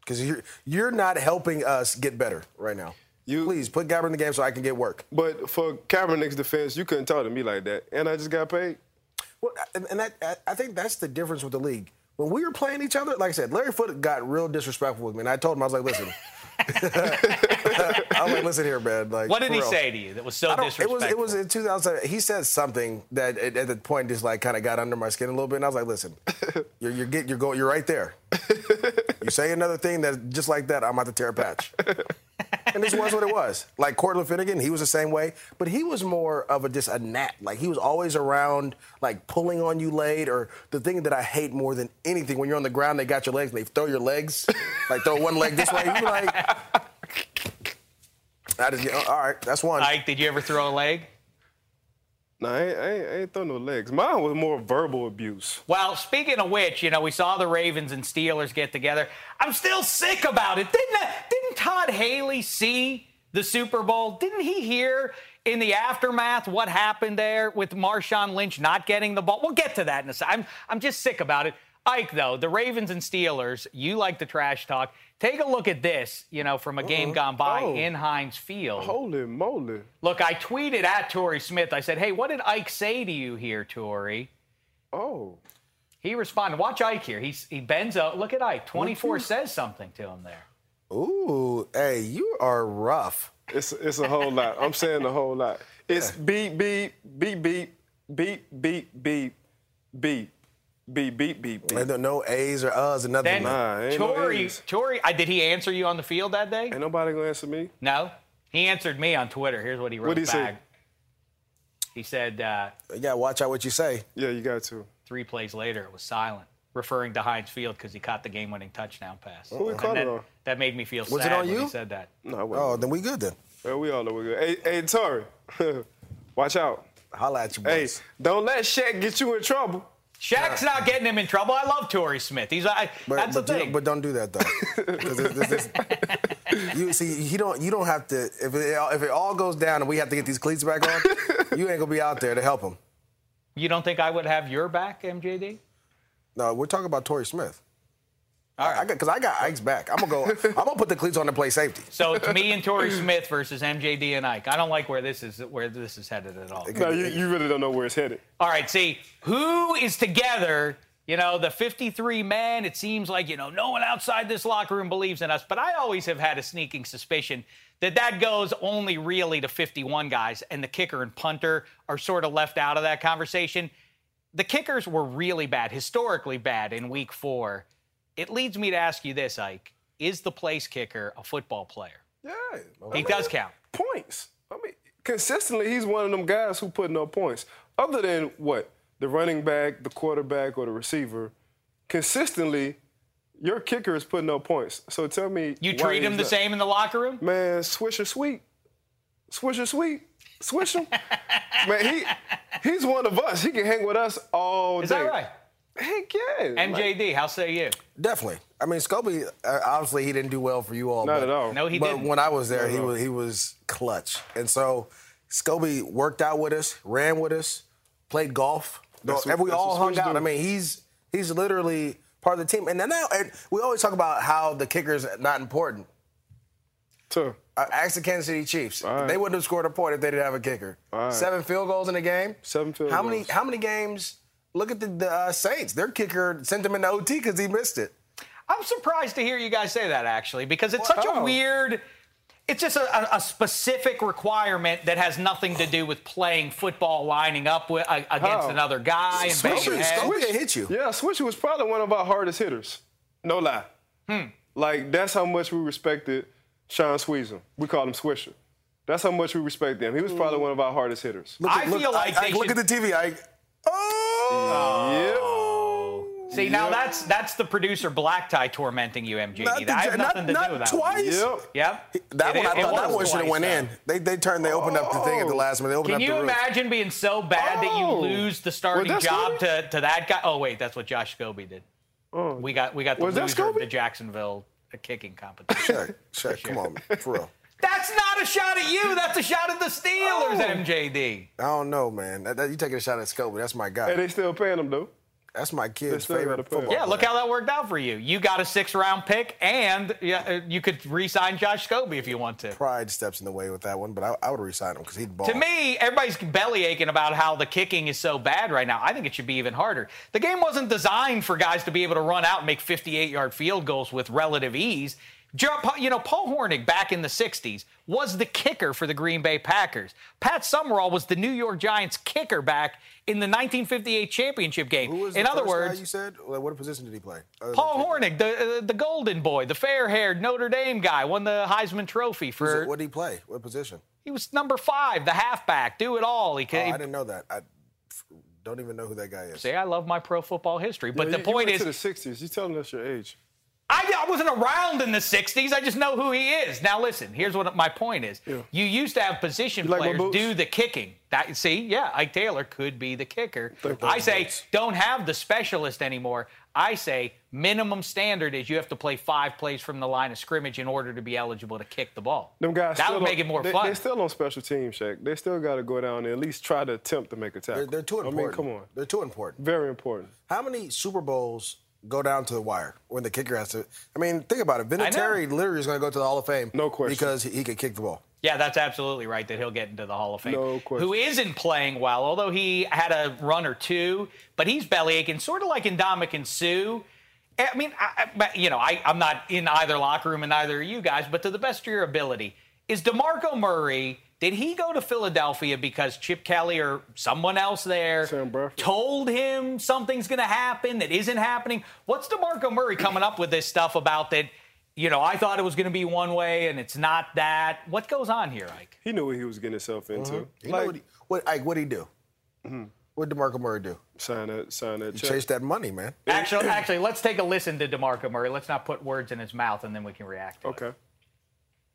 because you're you're not helping us get better right now. You- please put Gabbert in the game so I can get work. But for Kaepernick's defense, you couldn't talk to me like that, and I just got paid. Well, and, that I- I think that's the difference with the league. When we were playing each other, like I said, Larry Foote got real disrespectful with me, and I told him I was like, listen. I was like, listen here, man. Like, what did he real. say to you that was so I don't- it was disrespectful? it was in 2007. He said something that at, at the point just like kind of got under my skin a little bit, and I was like, "Listen, you're you're get, you're going you're right there. you say another thing that just like that, I'm about to tear a patch." and this was what it was. Like Cortland Finnegan, he was the same way, but he was more of a just a gnat. Like he was always around, like pulling on you late, or the thing that I hate more than anything when you're on the ground, they got your legs and they throw your legs, like throw one leg this way. You like, get, oh, all right, that's one. Ike, did you ever throw a leg? No, I ain't, I I ain't throw no legs. Mine was more verbal abuse. Well, speaking of which, you know, we saw the Ravens and Steelers get together. I'm still sick about it. Didn't didn't Todd Haley see the Super Bowl? Didn't he hear in the aftermath what happened there with Marshawn Lynch not getting the ball? We'll get to that in a second. I'm I'm just sick about it. Ike, though, the Ravens and Steelers, you like the trash talk. Take a look at this, you know, from a uh-huh. game uh-uh. gone by oh. in Heinz Field. Holy moly. Look, I tweeted at Torrey Smith. I said, hey, what did Ike say to you here, Torrey?" Oh. He responded. Watch Ike here. He's, he bends up. Look at Ike. 24 says something to him there. Ooh, hey, you are rough. It's, it's a whole lot. I'm saying a whole lot. It's beep, beep, beep, beep, beep, beep, beep, beep beep beep beep beep. No- no A's or U's or nothing. Then Nah, ain't no Torrey, A's. I, did he answer you on the field that day? Ain't nobody gonna answer me. No. He answered me on Twitter. Here's what he wrote What'd he say? back. He said uh, You gotta watch out what you say. Yeah, you got to. three plays later it was silent, referring to Heinz Field because he caught the game-winning touchdown pass. Who he And caught it that, on? that made me feel Was sad it on when you? he said that. No, I wasn't. Oh, then we good then. Well, we all know we're good. Hey, hey, Torrey, watch out. Holla at you, boys. Hey, don't let Shaq get you in trouble. Shaq's not getting him in trouble. I love Torrey Smith. He's I, But, that's but, the thing. but don't do that though. this- this- this- you see, you don't you don't have to. If it, if it all goes down and we have to get these cleats back on, you ain't gonna be out there to help him. you don't think I would have your back, MJD? No, we're talking about Torrey Smith. All right, because I got Ike's back. I'm gonna go. I'm gonna put the cleats on and play safety. So it's me and Torrey Smith versus MJD and Ike. I don't like where this is where this is headed at all. No, you, you really don't know where it's headed. All right, see, who is together? You know, the 53 men, it seems like, you know, no one outside this locker room believes in us. But I always have had a sneaking suspicion that that goes only really to 51 guys, and the kicker and punter are sort of left out of that conversation. The kickers were really bad, historically bad in week four. It leads me to ask you this, Ike. Is the place kicker a football player? Yeah. He does count. Points. I mean, consistently, he's one of them guys who put no points. Other than what? The running back, the quarterback, or the receiver. Consistently, your kicker is putting no points. So tell me. You treat him the not- same in the locker room? Man, Swisher Sweet. Swisher Sweet. Swish him. Man, he he's one of us. He can hang with us all day. Is that right? Heck yeah. MJD, how say you? Definitely. I mean, Scobee, uh, obviously, he didn't do well for you all. Not but, at all. No, he but didn't. But when I was there, Not he at was he was clutch, and so Scobee worked out with us, ran with us, played golf. That's what- we all hung out. do. I mean, he's he's literally part of the team. And then now, and we always talk about how the kicker's not important. Sure. I asked the Kansas City Chiefs. All right. They wouldn't have scored a point if they didn't have a kicker. All right. Seven field goals in a game. Seven field how many? goals. How many games? Look at the, the uh, Saints. Their kicker sent them into OT because he missed it. I'm surprised to hear you guys say that actually, because it's such a weird. It's just a, a- a specific requirement that has nothing to do with playing football, lining up with, uh, against How? another guy and banging Swisher, heads. Hit you. Yeah, Swisher was probably one of our hardest hitters. No lie. Hmm. Like, that's how much we respected Shaun Suisham. We called him Swisher. That's how much we respect him. He was probably one of our hardest hitters. Look, I look, feel like Ike, they look should- at the TV. Ike. Oh. See, now that's that's the producer black tie tormenting you, MJD. Not, the, that has not, nothing to not do with that. twice. Yep. Yep. That It- one, I it thought that one should have went though. in. They, they turned, they opened up the thing at the last minute. They opened Can up you the imagine being so bad that you Oh. lose the starting Was job Scobee? to, to that guy? Oh wait, that's what Josh Scobee did. We got we got the Was loser of the Jacksonville kicking competition. Shaq, Shaq, come on, for real. That's not a shot at you. That's a shot at the Steelers, MJD. I don't know, man. That, that- you taking a shot at Scobee. That's my guy. Hey, they still paying him, though. That's my kid's favorite pay him. football Yeah, look how that worked out for you. You got a six-round pick, and yeah, uh, you could re-sign Josh Scobee if you want to. Pride steps in the way with that one, but I, I would resign him because he'd ball. To me, everybody's belly aching about how the kicking is so bad right now. I think it should be even harder. The game wasn't designed for guys to be able to run out and make 58 yard field goals with relative ease. Jer- You know, Paul Hornung back in the 60s was the kicker for the Green Bay Packers. Pat Summerall was the New York Giants kicker back in the 1958 championship game. Who was the in other first guy words, you said? What position did he play? Paul kicker? Hornung, the, uh, the golden boy, the fair haired Notre Dame guy, won the Heisman Trophy Who's for. it- What did he play? What position? He was number five, the halfback, do it all. He Oh, could, I didn't know that. I don't even know who that guy is. See, I love my pro football history, but Yeah, the you- you point went is, to the 60s. You're telling us your age. I, I wasn't around in the 60s. I just know who he is. Now, listen, here's what my point is. You used to have position You like players boots? do the kicking. That See, yeah, Ike Taylor could be the kicker. I say boots. don't have the specialist anymore. I say minimum standard is you have to play five plays from the line of scrimmage in order to be eligible to kick the ball. Them guys that still would make it more they, fun. They still on special teams, Shaq. They still got to go down and at least try to attempt to make a tackle. They're, they're too important. I mean, come on. They're too important. Very important. How many Super Bowls go down to the wire when the kicker has to? I mean, think about it. I. Vinatieri literally is going to go to the Hall of Fame. No question. Because he, he could kick the ball. Yeah, that's absolutely right that he'll get into the Hall of Fame. No question. Who isn't playing well, although he had a run or two, but he's belly aching, sort of like Ndamukong and Suh. Eh, I mean, I, I- you know, I, I'm not in either locker room and neither are you guys, but to the best of your ability, is DeMarco Murray, did he go to Philadelphia because Chip Kelly or someone else there Sam told him something's going to happen that isn't happening? What's DeMarco Murray coming up with this stuff about that? You know, I thought it was going to be one way and it's not that. What goes on here, Ike? He knew what he was getting himself into. Mm-hmm. You know Like, what, he, what, Ike, what'd he do? Mm-hmm. What did DeMarco Murray do? sign that, sign that He check. chased that money, man. Actually, actually, let's take a listen to DeMarco Murray. Let's not put words in his mouth and then we can react. To it.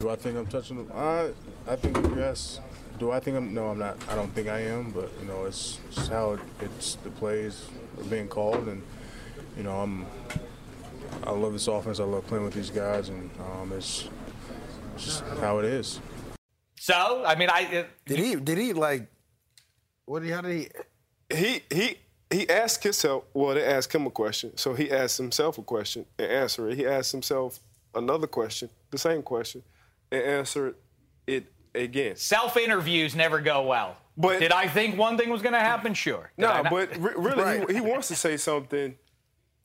Okay. Do I think I'm touching them? I, I think yes. Do I think I'm? No, I'm not. I don't think I am. But you know, it's, it's how it, it's the plays are being called, and you know, I'm. I love this offense. I love playing with these guys, and um, it's, it's just how it is. So, I mean, I. Did he? Did he like? What? did he- How did he? He he he asked himself. Well, they asked him a question, so he asked himself a question and answered it. He asked himself another question, the same question, and answered it again. Self interviews never go well. But- did I think one thing was going to happen? Sure. Did I No, not? but re- really, Right. he, he wants to say something,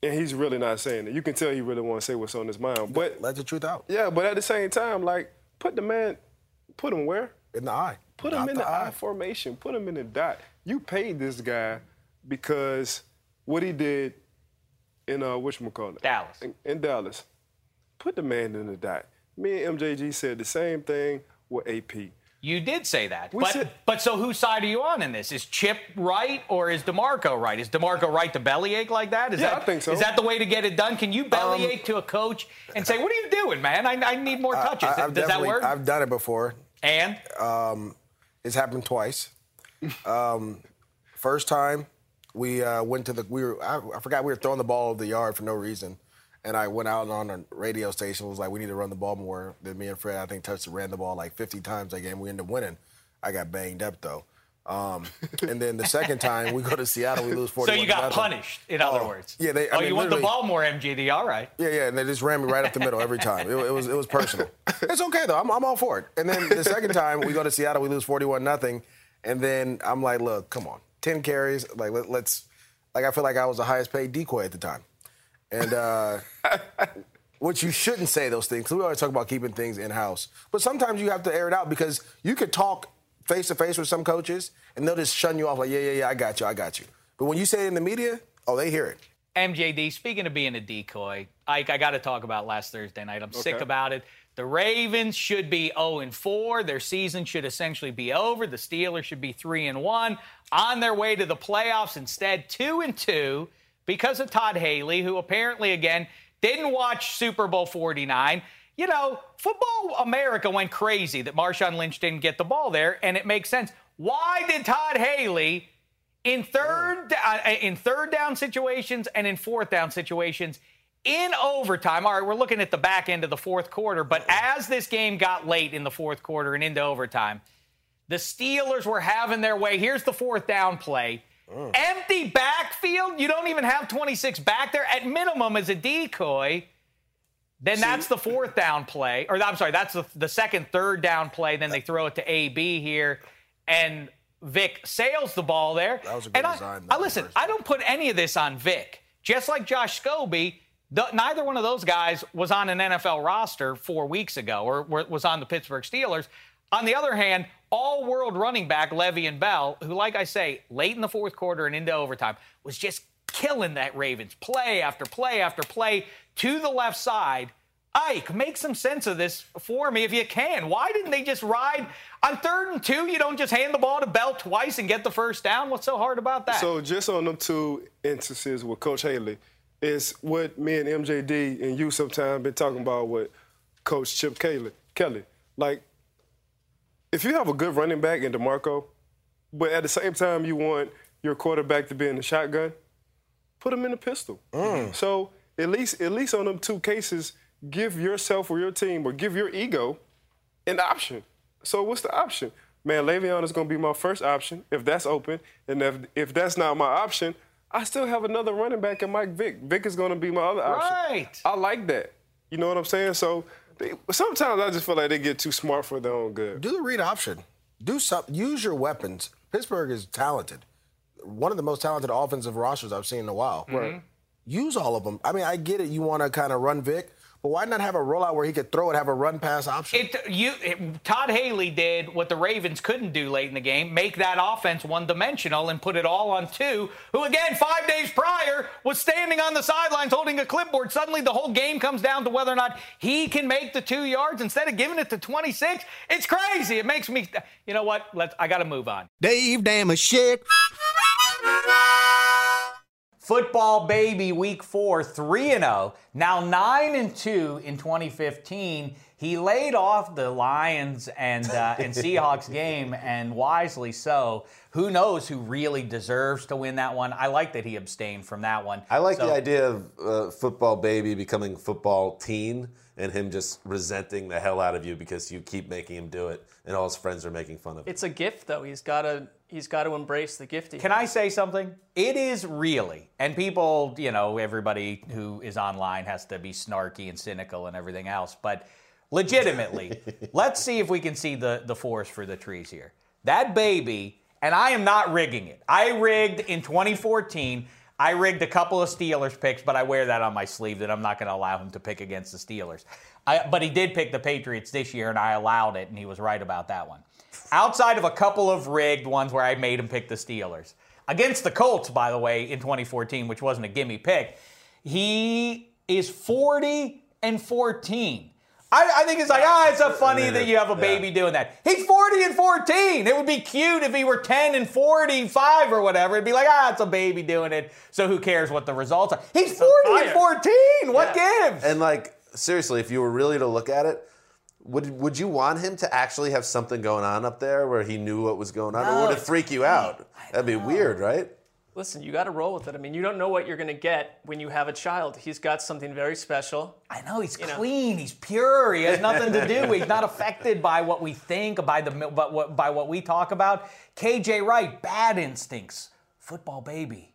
and he's really not saying it. You can tell he really wants to say what's on his mind. But Let the truth out. yeah, but at the same time, like, put the man, put him where? In the eye. Put him Not in the, eye formation. Put him in the dot. You paid this guy because what he did in uh, whatchamacallit? Dallas. In, in Dallas. Put the man in the dot. Me and MJG said the same thing with AP. You did say that. We But, said- but so whose side are you on in this? Is Chip right or is DeMarco right? Is DeMarco right to bellyache like that? Is Yeah, that, I think so. Is that the way to get it done? Can you bellyache to a coach and say, what are you doing, man? I, I need more touches. I, Does that work? I've done it before. and? Um, it's happened twice. Um, first time, we uh, went to the. We were. I, I forgot we were throwing the ball over the yard for no reason, and I went out on a radio station. Was like, we need to run the ball more. Then me and Fred, I think, touched and ran the ball like 50 times that game. We ended up winning. I got banged up though. Um, and then the second time we go to Seattle, we lose 41. So you got punished, in other Oh, words. Yeah, they. I oh, mean, you want the ball more, MGD. All right. yeah, yeah, and they just ran me right up the middle every time. It, it was it was personal. It's okay though. I'm, I'm all for it. And then the second time we go to Seattle, we lose 41 nothing, and then I'm like, look, come on, 10 carries. Like let, let's, like I feel like I was the highest paid decoy at the time, and uh, which you shouldn't say those things. 'cause we always talk about keeping things in house, but sometimes you have to air it out because you could talk face to face with some coaches and they'll just shun you off like, yeah, yeah, yeah, I got you, I got you. But when you say it in the media, oh, they hear it. MJD, speaking of being a decoy, Ike, I got to talk about last Thursday night. I'm sick about it. The Ravens should be 0 and 4. Their season should essentially be over. The Steelers should be 3 and 1 on their way to the playoffs. Instead, 2 and 2 because of Todd Haley, who apparently again didn't watch Super Bowl 49. You know, football America went crazy that Marshawn Lynch didn't get the ball there, and it makes sense. Why did Todd Haley in third uh, in third down situations and in fourth down situations in overtime. All right, we're looking at the back end of the fourth quarter, but as this game got late in the fourth quarter and into overtime, the Steelers were having their way. Here's the fourth down play. Mm. Empty backfield. You don't even have 26 back there. At minimum, as a decoy, then that's the fourth down play. Or I'm sorry, that's the, the second, third down play. Then they throw it to AB here, and Vic sails the ball there. That was a good and I- design, I, though, listen, I don't put any of this on Vic. Just like Josh Scobee, the, neither one of those guys was on an NFL roster four weeks ago or were- was on the Pittsburgh Steelers. On the other hand, all world running back Le'Veon Bell, who, like I say, late in the fourth quarter and into overtime, was just killing that Ravens play after play after play to the left side. Ike, make some sense of this for me if you can. Why didn't they just ride on third and two? You don't just hand the ball to Bell twice and get the first down. What's so hard about that? So just on them two instances with Coach Haley, is what me and MJD and you sometimes been talking about with Coach Chip Kelly. Kelly, like, if you have a good running back in DeMarco, but at the same time you want your quarterback to be in the shotgun, put him in the pistol. Mm. So at least, at least on them two cases, give yourself or your team or give your ego an option. So what's the option? Man, Le'Veon is going to be my first option if that's open, and if if that's not my option, I still have another running back in Mike Vick. Vick is going to be my other option. Right. I like that. You know what I'm saying? So they, sometimes I just feel like they get too smart for their own good. Do the read option. Do something. Use your weapons. Pittsburgh is talented. One of the most talented offensive rosters I've seen in a while. Right. Use all of them. I mean, I get it. You want to kind of run Vic, but why not have a rollout where he could throw it, have a run pass option? It, you, it, Todd Haley did what the Ravens couldn't do late in the game make that offense one dimensional and put it all on two, who, again, five days prior was standing on the sidelines holding a clipboard. Suddenly the whole game comes down to whether or not he can make the two yards instead of giving it to 26. It's crazy. It makes me, you know what? Let's, I got to move on. Dave Dameshek. Football baby week four, 3 and 0. Now 9 and 2 in 2015. He laid off the Lions and uh, and Seahawks game, and wisely so. Who knows who really deserves to win that one? I like that he abstained from that one. I like So- the idea of uh, football baby becoming football teen and him just resenting the hell out of you because you keep making him do it and all his friends are making fun of him. It's a gift, though. He's got to he's got to embrace the gift. he Can I say something? It is really, and people, you know, everybody who is online has to be snarky and cynical and everything else, but legitimately, let's see if we can see the, the forest for the trees here. That baby, and I am not rigging it. I rigged in 2014. I rigged a couple of Steelers picks, but I wear that on my sleeve that I'm not going to allow him to pick against the Steelers. I, but he did pick the Patriots this year, and I allowed it, and he was right about that one. Outside of a couple of rigged ones where I made him pick the Steelers. Against the Colts, by the way, in 2014, which wasn't a gimme pick, he is 40 and 14. I, I think it's like, ah, it's so funny that you have a baby doing that. He's 40 and 14. It would be cute if he were 10 and 45 or whatever. It'd be like, ah, it's a baby doing it. So who cares what the results are? He's 40 and 14. What gives? And like seriously, if you were really to look at it, would would you want him to actually have something going on up there where he knew what was going on, or No, would it freak you out? That'd be weird, right? Listen, you got to roll with it. I mean, you don't know what you're going to get when you have a child. He's got something very special. I know he's clean. He's pure. He has nothing to do. He's not affected by what we think, by the by what, by what we talk about. KJ Wright, bad instincts. Football baby,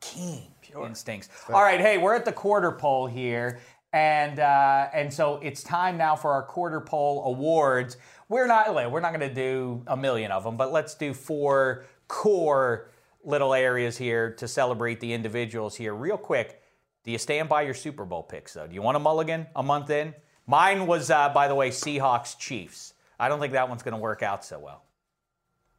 keen instincts. All right, hey, we're at the quarter pole here, and uh, and so it's time now for our quarter poll awards. We're not we're not going to do a million of them, but let's do four core little areas here to celebrate the individuals here, real quick. Do you stand by your Super Bowl picks, though? Do you want a mulligan a month in? Mine was, uh, by the way, Seahawks Chiefs. I don't think that one's going to work out so well.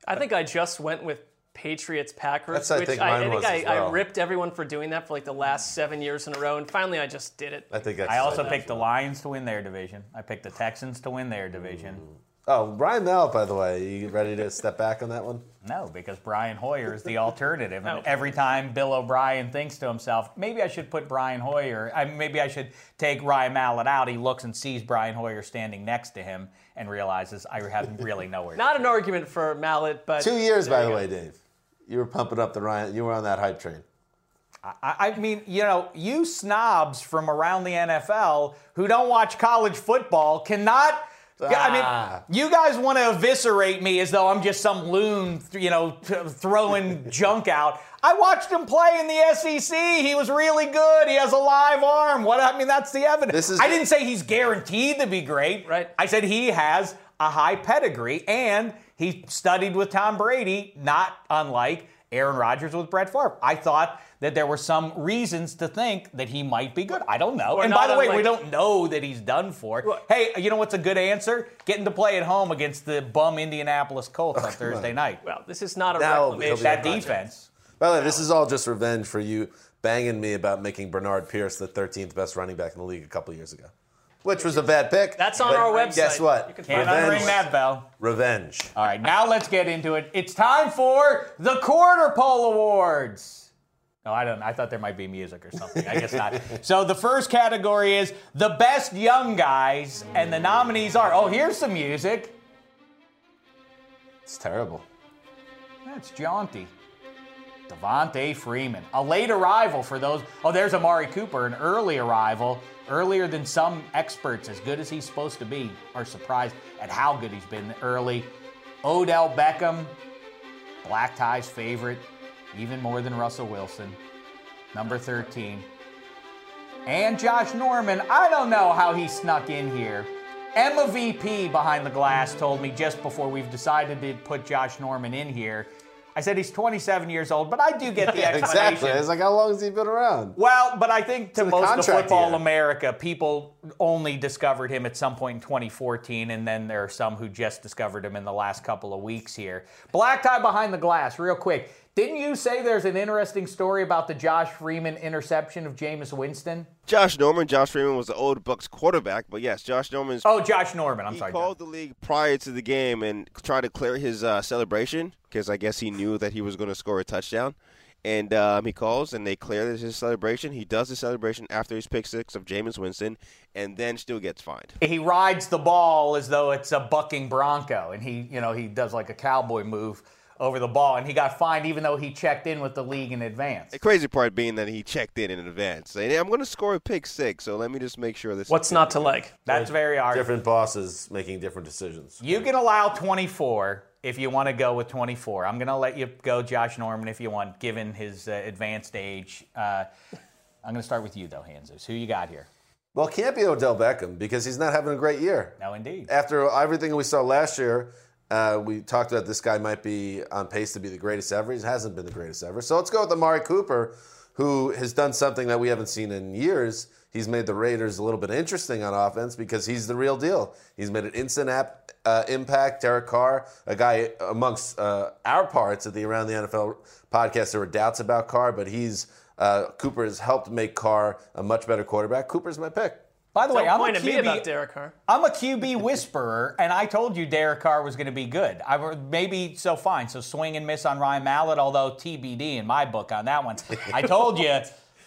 I think I just went with Patriots Packers, That's, I which think I, mine I think was I, as well. I ripped everyone for doing that for like the last seven years in a row, and finally I just did it. I think that's. I also picked the Lions to win their division. I picked the Texans to win their division. Mm. Oh, Brian Mallett, by the way, you ready to step back on that one? No, because Brian Hoyer is the alternative. And oh. every time Bill O'Brien thinks to himself, maybe I should put Brian Hoyer, I, maybe I should take Ryan Mallett out, he looks and sees Brian Hoyer standing next to him and realizes I have really nowhere to Not an argument for Mallett, but Two years, by the way, Dave. You were pumping up the Ryan. You were on that hype train. I, I mean, you know, you snobs from around the NFL who don't watch college football cannot. Ah. I mean, you guys want to eviscerate me as though I'm just some loon, you know, t- throwing junk out. I watched him play in the SEC. He was really good. He has a live arm. What I mean, that's the evidence. This is- I didn't say he's guaranteed to be great. Right. I said he has a high pedigree and he studied with Tom Brady, not unlike Aaron Rodgers with Brett Favre. I thought that there were some reasons to think that he might be good. I don't know. Or and by the way, we don't know that he's done for. Hey, you know what's a good answer? Getting to play at home against the bum Indianapolis Colts on Thursday night. Well, this is not a Now he'll reclamation. be That defense. By the way, this is all just revenge for you banging me about making Bernard Pierce the 13th best running back in the league a couple years ago, which was a bad pick. That's on but our website. Guess what? You can Can't Revenge. unring that bell. Revenge. All right, now let's get into it. It's time for the Quarter Pole Awards. Oh, I don't. I thought there might be music or something. I guess not. So the first category is the best young guys, and the nominees are. Oh, here's some music. It's terrible. That's jaunty. Devonta Freeman, a late arrival for those. Oh, there's Amari Cooper, an early arrival, earlier than some experts, as good as he's supposed to be, are surprised at how good he's been early. Odell Beckham, black tie's favorite, even more than Russell Wilson, number 13. And Josh Norman, I don't know how he snuck in here. Emma VP behind the glass told me just before we've decided to put Josh Norman in here. I said he's 27 years old, but I do get the explanation. exactly. It's like, how long has he been around? Well, but I think to most of football year. America, people only discovered him at some point in 2014, and then there are some who just discovered him in the last couple of weeks here. Black tie behind the glass, real quick. Didn't you say there's an interesting story about the Josh Freeman interception of Jameis Winston? Josh Norman, Josh Freeman was the old Bucs quarterback, but yes, Josh Norman's. Oh, Josh Norman. I'm he sorry. He called the league prior to the game and tried to clear his uh, celebration because I guess he knew that he was going to score a touchdown. And um, he calls and they clear his celebration. He does the celebration after his pick six of Jameis Winston, and then still gets fined. He rides the ball as though it's a bucking bronco, and he, you know, he does like a cowboy move over the ball, and he got fined even though he checked in with the league in advance. The crazy part being that he checked in in advance, saying, hey, "I'm going to score a pick six, so let me just make sure this." What's not to like? That's very hard. Different bosses making different decisions. You can allow 24 if you want to go with 24. I'm going to let you go, Josh Norman, if you want, given his uh, advanced age. Uh, I'm going to start with you, though, Hanzus. Who you got here? Well, it can't be Odell Beckham because he's not having a great year. No, indeed. After everything we saw last year, uh, we talked about this guy might be on pace to be the greatest ever. He hasn't been the greatest ever. So let's go with Amari Cooper, who has done something that we haven't seen in years. He's made the Raiders a little bit interesting on offense because he's the real deal. He's made an instant app, uh, impact. Derek Carr, a guy amongst uh, our parts at the Around the NFL podcast, there were doubts about Carr, but he's uh, Cooper has helped make Carr a much better quarterback. Cooper's my pick. By the way, Don't I'm a point at me QB about Derek Carr. I'm a QB whisperer, and I told you Derek Carr was going to be good. I were- maybe so fine. So swing and miss on Ryan Mallett, although TBD in my book on that one. I told you.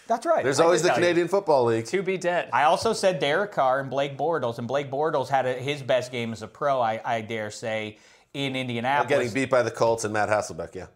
That's right. There's I always the tell you. Canadian Football League. To be dead. I also said Derek Carr and Blake Bortles, and Blake Bortles had a, his best game as a pro, I, I dare say, in Indianapolis. Getting beat by the Colts and Matt Hasselbeck, yeah.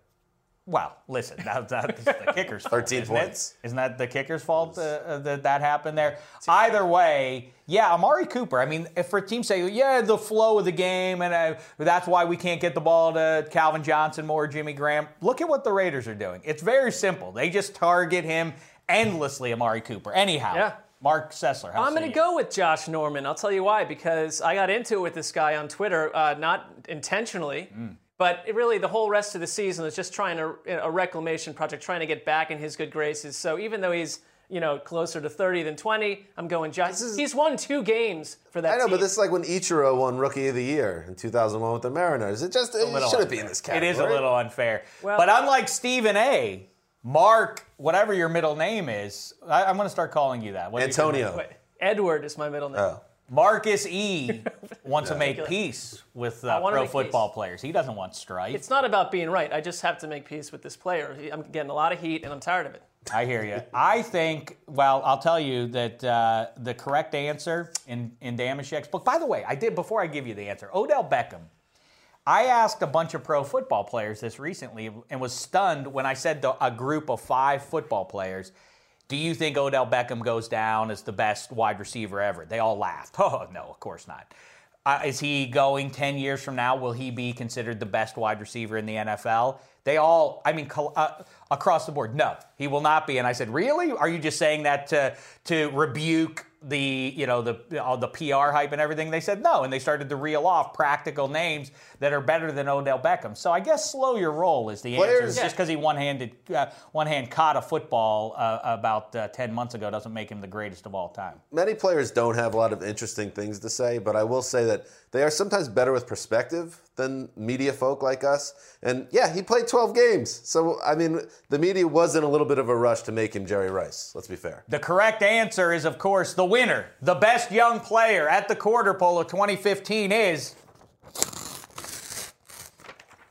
Well, listen, that, that's the kicker's fault. 13 isn't points. Isn't that the kicker's fault uh, uh, that that happened there? Either way, yeah, Amari Cooper. I mean, if for teams say, yeah, the flow of the game, and uh, that's why we can't get the ball to Calvin Johnson more, Jimmy Graham. Look at what the Raiders are doing. It's very simple. They just target him endlessly, Amari Cooper. Anyhow, Yeah. Mark Sessler. I'm going to go with Josh Norman. I'll tell you why. Because I got into it with this guy on Twitter, uh, not intentionally, Mm. But it really the whole rest of the season is just trying to a reclamation project, trying to get back in his good graces. So even though he's you know closer to 30 than 20, I'm going Josh. He's won two games for that. I know, team. but this is like when Ichiro won Rookie of the Year in 2001 with the Mariners. It just it shouldn't be in this It category. is a little unfair. Well- but unlike Stephen A., Mark, whatever your middle name is, I, I'm going to start calling you that. What is your Antonio. name? Wait, Edward is my middle name. Oh. Marcus E. wants to make peace with uh, pro football peace. players. He doesn't want strife. It's not about being right. I just have to make peace with this player. I'm getting a lot of heat, and I'm tired of it. I hear you. I think, well, I'll tell you that uh, the correct answer in, in Dameshek's book, by the way, I did, before I give you the answer, Odell Beckham. I asked a bunch of pro football players this recently and was stunned when I said to a group of five football players, Do you think Odell Beckham goes down as the best wide receiver ever? They all laughed. Oh, no, of course not. Uh, is he going 10 years from now? Will he be considered the best wide receiver in the NFL? They all, I mean, col- uh, across the board, no, he will not be. And I said, really? Are you just saying that to, to rebuke the, you know, the, all the PR hype and everything? They said no, and they started to reel off practical names that are better than Odell Beckham. So I guess slow your roll is the answer. Players- Just because he one-handed, uh, one-hand caught a football uh, about uh, 10 months ago doesn't make him the greatest of all time. Many players don't have a lot of interesting things to say, but I will say that they are sometimes better with perspective than media folk like us. And yeah, he played 12 games. So, I mean, the media was in a little bit of a rush to make him Jerry Rice. Let's be fair. The correct answer is, of course, the winner. The best young player at the quarter pole of 2015 is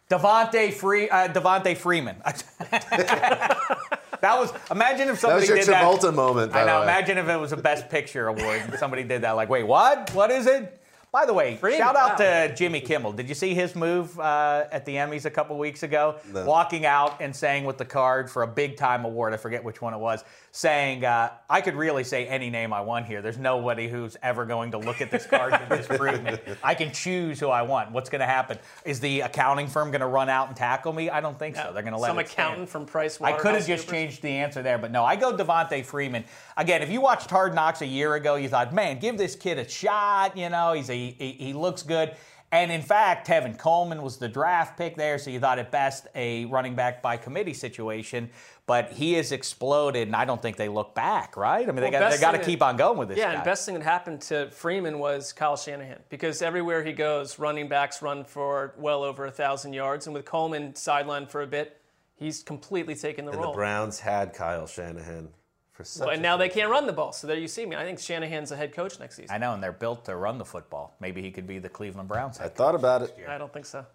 Devonta Free, uh, Devonta Freeman. That was imagine if somebody That somebody was your did that. Travolta moment. I know. way. Imagine if it was a Best Picture award and somebody did that. Like, wait, what? What is it? By the way, Freeman, shout out wow. to Jimmy Kimmel. Did you see his move uh, at the Emmys a couple weeks ago? No. Walking out and saying with the card for a big time award, I forget which one it was, saying, uh, I could really say any name I want here. There's nobody who's ever going to look at this card and disprove me. I can choose who I want. What's going to happen? Is the accounting firm going to run out and tackle me? I don't think so. They're going to let Some it stand. accountant from Price I could have just Coopers. changed the answer there, but no, I go Devonta Freeman. Again, if you watched Hard Knocks a year ago, you thought, man, give this kid a shot. You know, he's a, he, he looks good. And in fact, Tevin Coleman was the draft pick there, so you thought at best a running back by committee situation. But he has exploded, and I don't think they look back, right? I mean, they got, they got to keep on going with this Yeah, guy. and best thing that happened to Freeman was Kyle Shanahan because everywhere he goes, running backs run for well over a thousand yards, and with Coleman sidelined for a bit, he's completely taken the And role. the Browns had Kyle Shanahan for such. Well, and now they can't run the ball, so there you see me. I think Shanahan's a head coach next season. I know, and they're built to run the football. Maybe he could be the Cleveland Browns. I thought about it. I don't think so.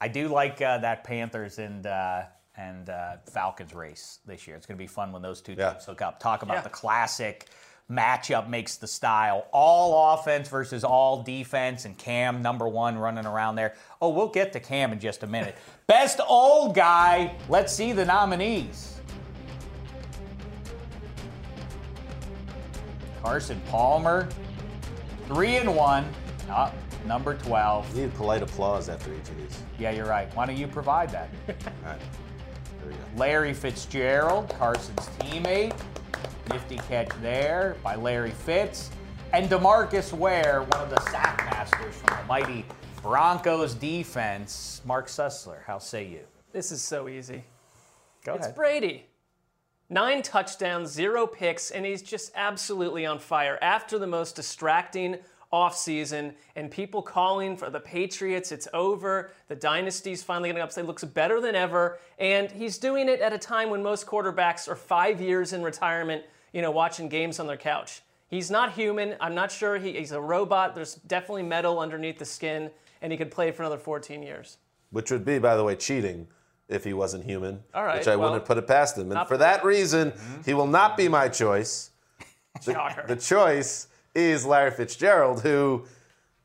I do like uh, that Panthers and uh, and uh, Falcons race this year. It's going to be fun when those two Yeah. teams hook up. Talk about Yeah. the classic matchup makes the style. All offense versus all defense, and Cam number one running around there. Oh, we'll get to Cam in just a minute. Best old guy. Let's see the nominees. Carson Palmer, three and one. Ah, number twelve. You need polite applause after each of these. Yeah, you're right. Why don't you provide that? Larry Fitzgerald, Carson's teammate. Nifty catch there by Larry Fitz. And Demarcus Ware, one of the sack masters from the mighty Broncos defense. Mark Sessler, how say you? This is so easy. Go it's ahead. Brady. Nine touchdowns, zero picks, and he's just absolutely on fire. After the most distracting offseason and people calling for the Patriots, it's over. The dynasty's finally getting up. It looks better than ever. And he's doing it at a time when most quarterbacks are five years in retirement, you know, watching games on their couch. He's not human. I'm not sure he, he's a robot. There's definitely metal underneath the skin, and he could play for another 14 years. Which would be, by the way, cheating if he wasn't human. All right, Which I well, wouldn't put it past him. And for that reason, he will not be my choice. The, the choice is Larry Fitzgerald, who,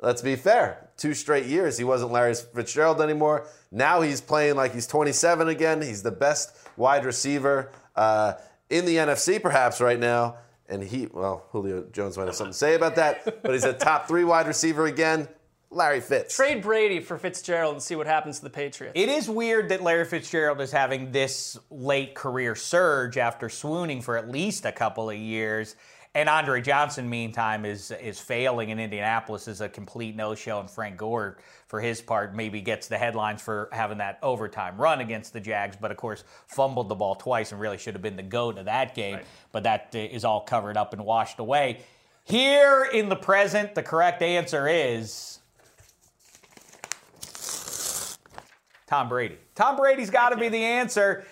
let's be fair, two straight years he wasn't Larry Fitzgerald anymore. Now he's playing like he's 27 again. He's the best wide receiver uh, in the NFC, perhaps right now. And he, well, Julio Jones might have something to say about that, but he's a top three wide receiver again. Larry Fitz. Trade Brady for Fitzgerald and see what happens to the Patriots. It is weird that Larry Fitzgerald is having this late career surge after swooning for at least a couple of years. And Andre Johnson, meantime, is is failing in Indianapolis is a complete no-show. And Frank Gore, for his part, maybe gets the headlines for having that overtime run against the Jags, but of course fumbled the ball twice and really should have been the goat of that game. But that uh, all covered up and washed away. Here in the present, the correct answer is Tom Brady. Tom Brady's got to be the answer.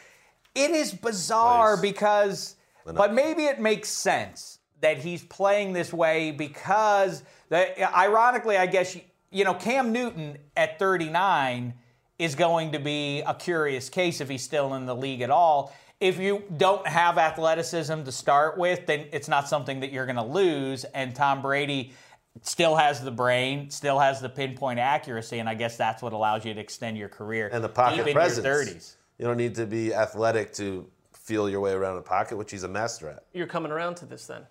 It is bizarre Please. because, but maybe it makes sense that he's playing this way because, the, ironically, I guess, you know, Cam Newton at 39 is going to be a curious case if he's still in the league at all. If you don't have athleticism to start with, then it's not something that you're going to lose. And Tom Brady still has the brain, still has the pinpoint accuracy, and I guess that's what allows you to extend your career and the pocket deep presence. your 30s. You don't need to be athletic to feel your way around the pocket, which he's a master at. You're coming around to this then.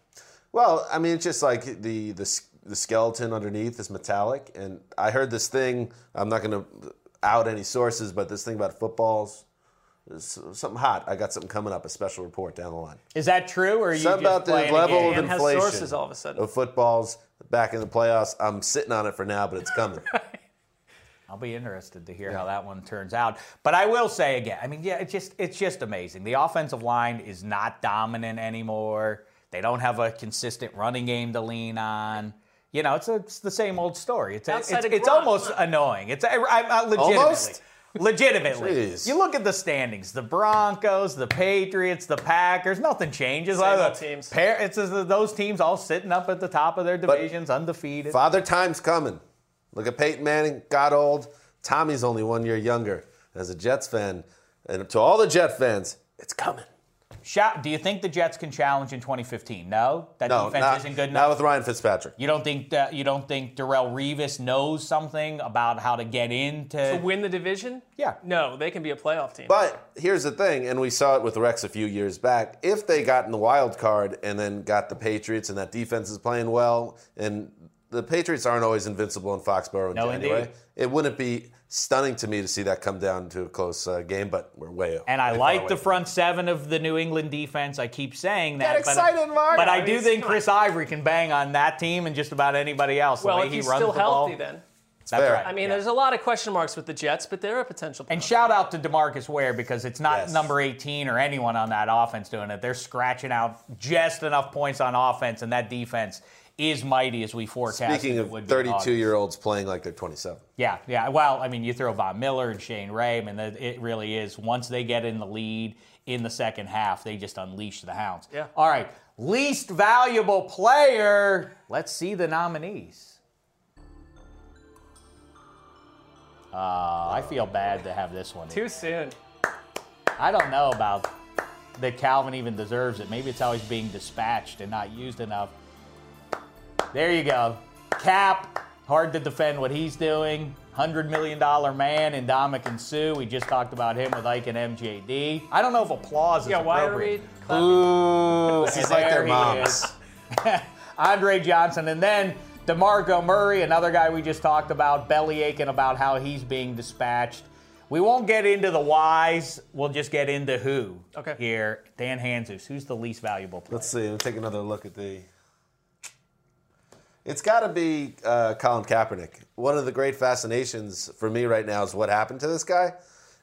Well, I mean, it's just like the the, the skeleton underneath is metallic, and I heard this thing. I'm not going to out any sources, but this thing about footballs is something hot. I got something coming up, a special report down the line. Is that true, or are you Something just about the playing a level game? of inflation sources all of a sudden. of footballs back in the playoffs. I'm sitting on it for now, but it's coming. I'll be interested to hear how that one turns out. But I will say again, I mean, yeah, it's just it's just amazing. The offensive line is not dominant anymore. They don't have a consistent running game to lean on. You know, it's, a, it's the same old story. It's a, Outside it's, it's almost annoying. It's I, I, legitimately. Almost? Legitimately. Jeez. You look at the standings the Broncos, the Patriots, the Packers, nothing changes. Same old teams. Pair, it's those teams all sitting up at the top of their divisions, undefeated. Father Time's coming. Look at Peyton Manning, got old. Tommy's only one year younger. As a Jets fan, and to all the Jet fans, it's coming. Shout, do you think the Jets can challenge in 2015? No, that no, defense not, isn't good enough. not with Ryan Fitzpatrick. You don't think that you don't think Darrelle Revis knows something about how to get into To win the division? Yeah. No, they can be a playoff team. But here's the thing, and we saw it with Rex a few years back. If they got in the wild card and then got the Patriots and that defense is playing well, and the Patriots aren't always invincible in Foxborough in No, January, indeed. it wouldn't be stunning to me to see that come down to a close uh, game, but we're way up. And I way like the front seven of the New England defense. I keep saying that. Get but- excited, Mark. But I I do think Chris Ivory can bang on that team and just about anybody else. The well, way if he he's runs still the ball. Healthy, then. That's fair. right. I mean, yeah. there's a lot of question marks with the Jets, but they're a potential. And shout out to Demarcus Ware because it's not Yes. number 18 or anyone on that offense doing it. They're scratching out just enough points on offense, and that defense is mighty as we forecast. Speaking of would be in 32 year olds playing like they're 27. Yeah, yeah. Well, I mean, you throw Von Miller and Shane Ray, and it it really is. Once they get in the lead in the second half, they just unleash the hounds. Yeah. All right. Least valuable player. Let's see the nominees. Uh, I feel bad to have this one. Too soon. I don't know about that Calvin even deserves it. Maybe it's how he's being dispatched and not used enough. There you go. Cap, hard to defend what he's doing. $100 million man in Ndamukong Suh. We just talked about him with Ike and MJD. I don't know if applause is Yeah, why are appropriate. we clapping? Ooh, This is like their he moms. Andre Johnson. And then DeMarco Murray, another guy we just talked about, belly aching about how he's being dispatched. We won't get into the whys. We'll just get into who. Okay. Here, Dan Hanzus. Who's the least valuable player? Let's see. Let's take another look at the. It's got to be uh, Colin Kaepernick. One of the great fascinations for me right now is what happened to this guy.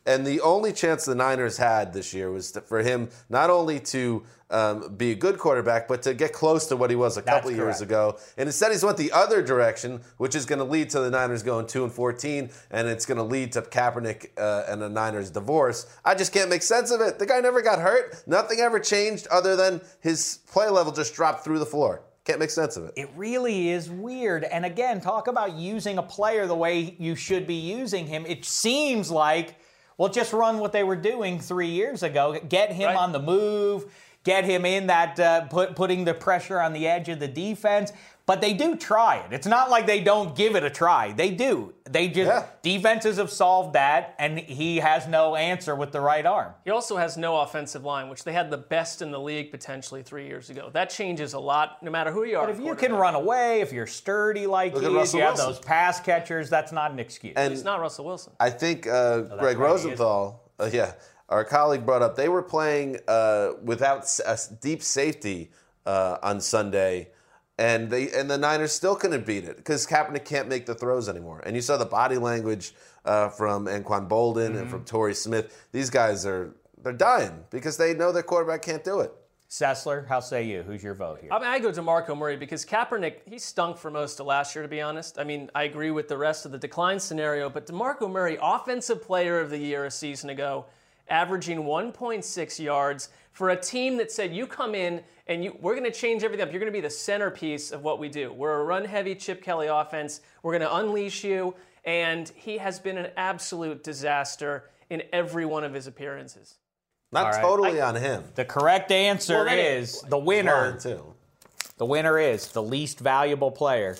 And the only chance the Niners had this year was to, for him not only to um, be a good quarterback, but to get close to what he was a couple That's years correct. ago. And instead, he's went the other direction, which is going to lead to the Niners going two and fourteen, and it's going to lead to Kaepernick uh, and the Niners' divorce. I just can't make sense of it. The guy never got hurt. Nothing ever changed other than his play level just dropped through the floor. Can't make sense of it. It really is weird. And again, talk about using a player the way you should be using him. It seems like, well, just run what they were doing three years ago. Get him Right. on the move, get him in that, uh, put, putting the pressure on the edge of the defense. But they do try it. It's not like they don't give it a try. They do. They just, Yeah. defenses have solved that, and he has no answer with the right arm. He also has no offensive line, which they had the best in the league potentially three years ago. That changes a lot, no matter who you are. But if you can run away, if you're sturdy like Look he is, Russell you have Wilson. those pass catchers, that's not an excuse. And He's not Russell Wilson. I think uh, Greg right. Rosenthal, uh, yeah, our colleague brought up they were playing uh, without a deep safety uh, on Sunday, and they and the Niners still couldn't beat it because Kaepernick can't make the throws anymore. And you saw the body language uh, from Anquan Boldin Mm-hmm. and from Torrey Smith. These guys are they're dying because they know their quarterback can't do it. Sessler, how say you? Who's your vote here? I mean, I go to Marco Murray because Kaepernick, he stunk for most of last year, to be honest. I mean, I agree with the rest of the decline scenario, but DeMarco Murray, Offensive Player of the Year a season ago, averaging 1.6 yards for a team that said, you come in and you, we're going to change everything up. You're going to be the centerpiece of what we do. We're a run heavy Chip Kelly offense. We're going to unleash you. And he has been an absolute disaster in every one of his appearances. Not All right. totally on him. The correct answer Well, then it- is the winner. The winner is the least valuable player.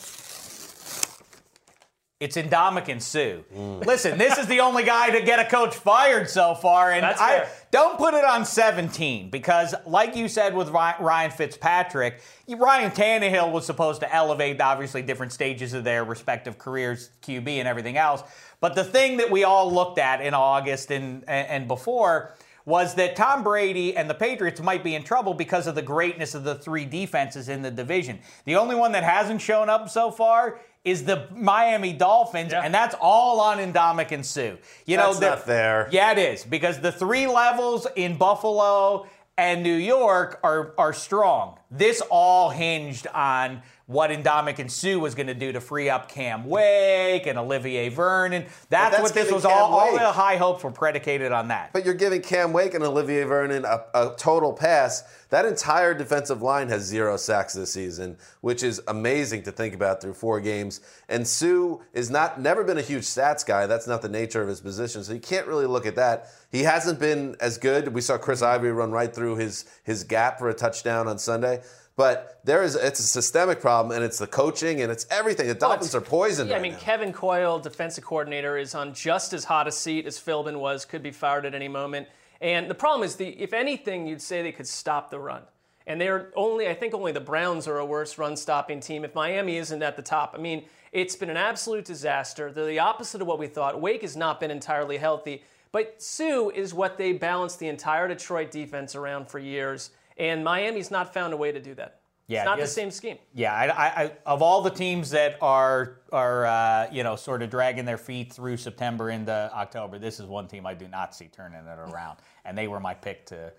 It's Ndamukong Suh. Mm. Listen, this is the only guy to get a coach fired so far, and That's I fair. don't put it on 17 because, like you said with Ryan Fitzpatrick, Ryan Tannehill was supposed to elevate, obviously, different stages of their respective careers, QB and everything else. But the thing that we all looked at in August and and before was that Tom Brady and the Patriots might be in trouble because of the greatness of the three defenses in the division. The only one that hasn't shown up so far is the Miami Dolphins, Yeah. and that's all on Ndamukong Suh. You know, That's the- not fair. Yeah, it is because the three levels in Buffalo and New York are are strong. This all hinged on what Ndamukong Suh was going to do to free up Cam Wake and Olivier Vernon. That's, that's what this was Cam all. All the high hopes were predicated on that. But you're giving Cam Wake and Olivier Vernon a, a total pass. That entire defensive line has zero sacks this season, which is amazing to think about through four games. And Suh is not never been a huge stats guy. That's not the nature of his position, so you can't really look at that. He hasn't been as good. We saw Chris Ivory run right through his his gap for a touchdown on Sunday. But there is it's a systemic problem, and it's the coaching, and it's everything. The Dolphins are poisoned Yeah, right I mean, now. Kevin Coyle, defensive coordinator, is on just as hot a seat as Philbin was. Could be fired at any moment. And the problem is, the if anything, you'd say they could stop the run. And they're only, I think, only the Browns are a worse run-stopping team. If Miami isn't at the top, I mean, it's been an absolute disaster. They're the opposite of what we thought. Wake has not been entirely healthy, but Suh is what they balanced the entire Detroit defense around for years. And Miami's not found a way to do that. Yeah, it's not yes. the same scheme. Yeah, I, I, I, of all the teams that are are uh, you know sort of dragging their feet through September into October, this is one team I do not see turning it around, and they were my pick to,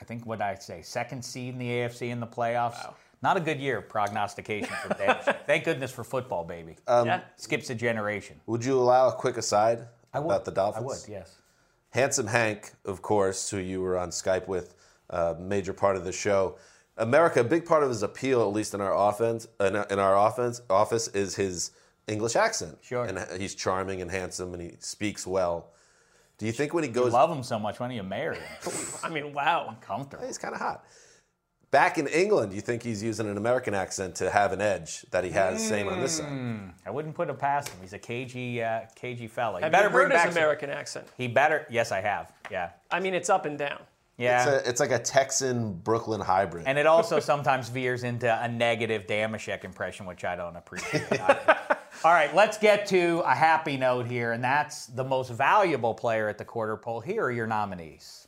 I think what I say, second seed in the AFC in the playoffs. Not a good year of prognostication for them. Thank goodness for football, baby. Um, Yeah. Skips a generation. Would you allow a quick aside I would. about the Dolphins? I would, yes. Handsome Hank, of course, who you were on Skype with, a major part of the show. America, a big part of his appeal, at least in our offense, in our, in our offense office, is his English accent. Sure. and he's charming and handsome, and he speaks well. Do you think when he You goes, love him so much. Why don't you marry him? I mean, wow. Comfortable. he's kind of hot. Back in England, do you think he's using an American accent to have an edge that he has same on this side? Mm, I wouldn't put it past him. He's a cagey, uh, cagey fella. He Have better you bring heard back his some- American accent? He better. Yes, I have. Yeah. I mean, it's up and down. Yeah. It's, a, it's like a Texan Brooklyn hybrid. And it also sometimes veers into a negative Dameshek impression, which I don't appreciate. All right, let's get to a happy note here, and that's the most valuable player at the quarter poll. Here are your nominees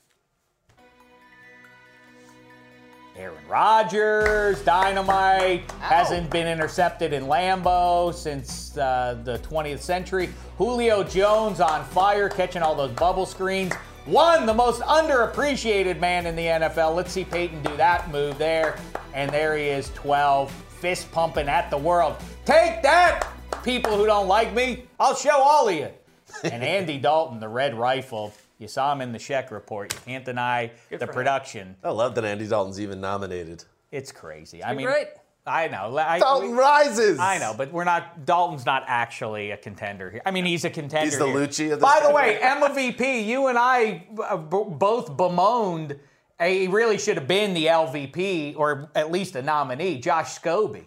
Aaron Rodgers, Dynamite, hasn't been intercepted in Lambeau since uh, the 20th century. Julio Jones on fire, catching all those bubble screens. One, the most underappreciated man in the NFL. Let's see Peyton do that move there. And there he is, 12, fist pumping at the world. Take that, people who don't like me. I'll show all of you. And Andy Dalton, the red rifle. You saw him in the Sheck report. You can't deny Good the for him. production. I love that Andy Dalton's even nominated. It's crazy. I mean, great. I know. I, Dalton rises. I know, but we're not. Dalton's not actually a contender here. I mean, he's a contender. He's the here. Lucci of this By the way, Emma VP, you and I uh, both bemoaned. He really should have been the LVP or at least a nominee. Josh Scobee.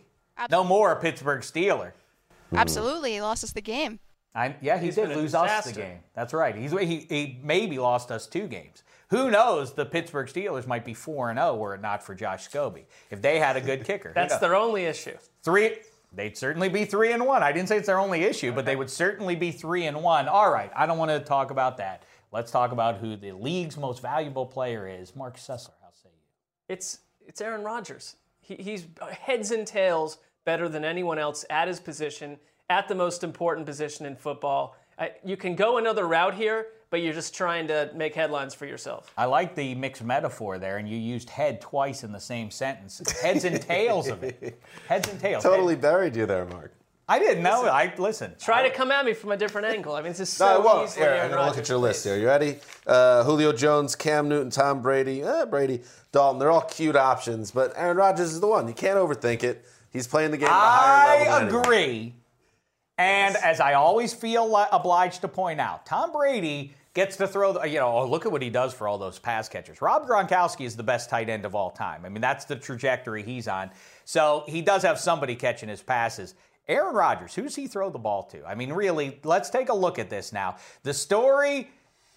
No more a Pittsburgh Steeler. Absolutely, he lost us the game. I, yeah, he He's did lose us the game. That's right. He's he, he maybe lost us two games. Who knows? The Pittsburgh Steelers might be four and zero were it not for Josh Scobee. If they had a good kicker, That's their only issue. Three. They'd certainly be three and one. I didn't say it's their only issue, but they would certainly be three and one. All right, I don't want to talk about that. Let's talk about who the league's most valuable player is. Mark Sessler. How say you? It's it's Aaron Rodgers. He, he's uh, heads and tails better than anyone else at his position, at the most important position in football. I, you can go another route here, but you're just trying to make headlines for yourself. I like the mixed metaphor there, and you used head twice in the same sentence. Heads and tails of it. Heads and tails. Totally buried you there, Mark. I didn't know. I listen. Try to come at me from a different angle. I mean, this is No, I so won't. easily Here, I'm gonna look at your list here. You ready? Uh, Julio Jones, Cam Newton, Tom Brady, eh, Brady, Dalton. They're all cute options, but Aaron Rodgers is the one. You can't overthink it. He's playing the game at a higher level. I than anyone. agree. And as I always feel obliged to point out, Tom Brady gets to throw, the, you know, oh, look at what he does for all those pass catchers. Rob Gronkowski is the best tight end of all time. I mean, that's the trajectory he's on. So he does have somebody catching his passes. Aaron Rodgers, who's he throw the ball to? I mean, really, let's take a look at this now. The story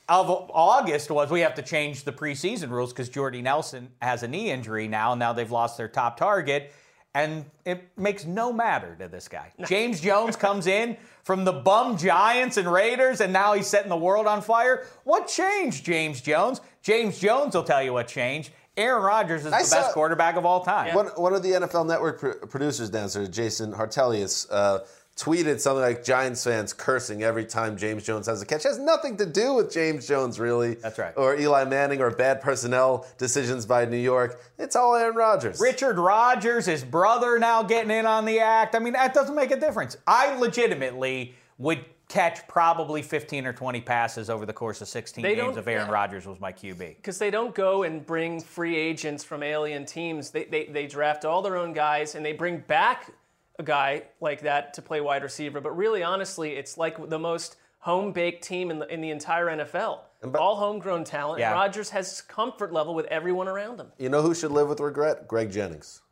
of August was we have to change the preseason rules because Jordy Nelson has a knee injury now, and now they've lost their top target. And it makes no matter to this guy. James Jones comes in from the bum Giants and Raiders, and now he's setting the world on fire. What changed, James Jones? James Jones will tell you what changed. Aaron Rodgers is I the saw- best quarterback of all time. One, one of the NFL Network pr- producers downstairs, Jason Hartelius, uh, tweeted something like Giants fans cursing every time James Jones has a catch. It has nothing to do with James Jones, really. That's right. Or Eli Manning or bad personnel decisions by New York. It's all Aaron Rodgers. Richard Rodgers, his brother now getting in on the act. I mean, that doesn't make a difference. I legitimately would catch probably 15 or 20 passes over the course of 16 They games if Aaron yeah. Rodgers was my QB. because they don't go and bring free agents from alien teams. They, they, they draft all their own guys and they bring back a guy like that to play wide receiver. But really, honestly, it's like the most home baked team in the, in the entire NFL. all homegrown talent. Yeah. Rodgers has comfort level with everyone around him. You know who should live with regret? Greg Jennings.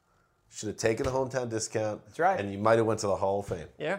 Should have taken the hometown discount. That's right. And you might have went to the Hall of Fame. Yeah.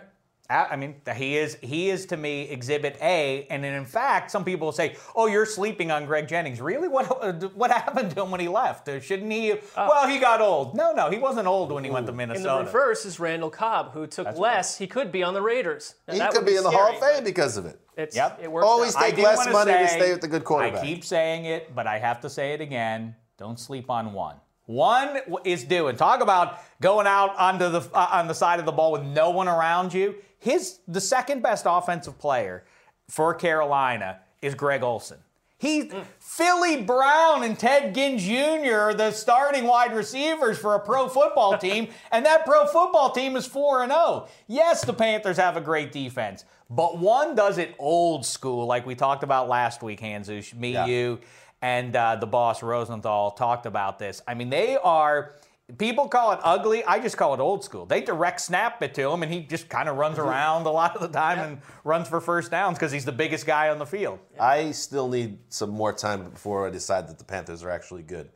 I I mean, he is he is to me Exhibit A, and then in fact, some people say, "Oh, you're sleeping on Greg Jennings." Really? What what happened to him when he left? Uh, Shouldn't he? well, he got old. No, no, he wasn't old when he went to Minnesota. In Minnesota. the reverse is Randall Cobb, who took That's less. He could be on the Raiders. Now, He that could would be in the Hall of Fame because of it. It's, Yep. It works Always out. take less wanna money to stay with the good quarterback. I keep saying it, but I have to say it again. Don't sleep on one. One is doing. Talk about going out onto the uh, on the side of the ball with no one around you. His the second best offensive player for Carolina is Greg Olsen. He Philly Brown and Ted Ginn Jr. are the starting wide receivers for a pro football team, and that pro football team is 4 and 0. Yes, the Panthers have a great defense, but one does it old school, like we talked about last week, Hanzus, me, Yeah. you, and uh, the boss Rosenthal talked about this. I mean, they are. People call it ugly. I just call it old school. They direct snap it to him, and he just kind of runs around a lot of the time and runs for first downs because he's the biggest guy on the field. I still need some more time before I decide that the Panthers are actually good.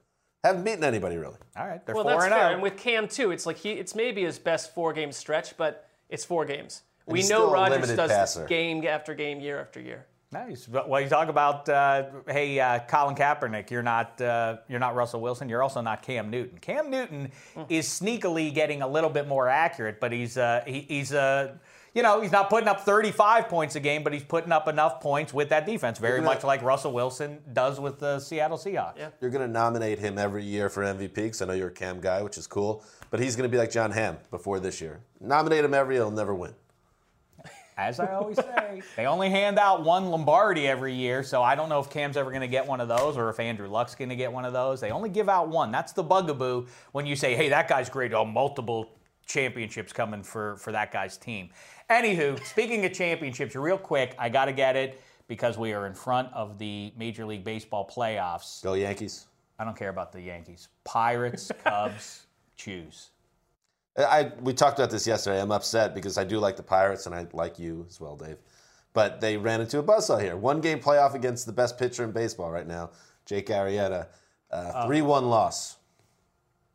Haven't beaten anybody really. All right, they're well, four that's and fair. oh. And with Cam too, it's like he, it's maybe his best four game stretch, but it's four games. And we know still Rodgers does passer. this game after game, year after year. Nice. Well, you talk about, uh, hey, uh, Colin Kaepernick, you're not, uh, you're not Russell Wilson. You're also not Cam Newton. Cam Newton is sneakily getting a little bit more accurate, but he's, uh, he, he's, uh, you know, he's not putting up 35 points a game, but he's putting up enough points with that defense, very gonna- much like Russell Wilson does with the Seattle Seahawks. Yeah. You're going to nominate him every year for MVP because I know you're a Cam guy, which is cool. But he's going to be like Jon Hamm before this year. Nominate him every year, he'll never win. As I always say, they only hand out one Lombardi every year, so I don't know if Cam's ever going to get one of those or if Andrew Luck's going to get one of those. They only give out one. That's the bugaboo when you say, hey, that guy's great. Oh, multiple championships coming for, for that guy's team. Anywho, speaking of championships, real quick, I got to get it because we are in front of the Major League Baseball playoffs. Go Yankees. I don't care about the Yankees. Pirates, Cubs, choose. I we talked about this yesterday. I'm upset because I do like the Pirates and I like you as well, Dave. But they ran into a buzzsaw here. One game playoff against the best pitcher in baseball right now, Jake Arrieta. Uh, Three-one loss.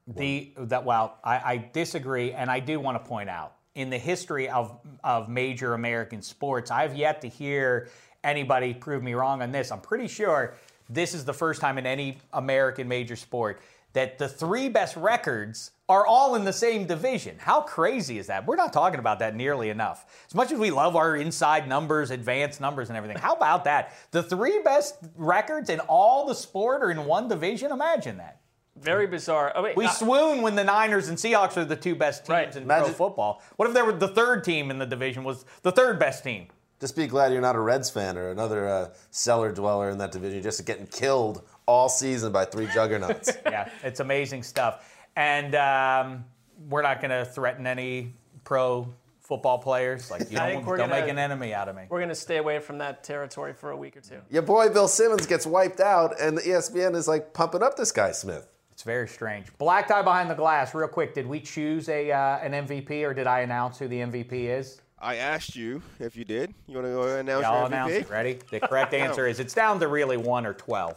The that well, I, I disagree, and I do want to point out in the history of of major American sports, I've yet to hear anybody prove me wrong on this. I'm pretty sure this is the first time in any American major sport that the three best records are all in the same division. How crazy is that? We're not talking about that nearly enough. As much as we love our inside numbers, advanced numbers, and everything, how about that? The three best records in all the sport are in one division. Imagine that. Very bizarre. Oh, wait, We uh, swoon when the Niners and Seahawks are the two best teams Right. in Imagine- pro football. What if there were the third team in the division was the third best team? Just be glad you're not a Reds fan or another uh, cellar dweller in that division. You're just getting killed all season by three juggernauts. yeah, it's amazing stuff. And um, we're not going to threaten any pro football players. Like you I don't, don't gonna- make an enemy out of me. We're going to stay away from that territory for a week or two. Your boy Bill Simmons gets wiped out, and the ESPN is like pumping up this guy Smith. It's very strange. Black tie behind the glass. Real quick, did we choose a uh, an MVP or did I announce who the MVP is? I asked you if you did. You want to go ahead and announce Yeah, I'll your announce it. Ready? The correct answer is it's down to really one or 12.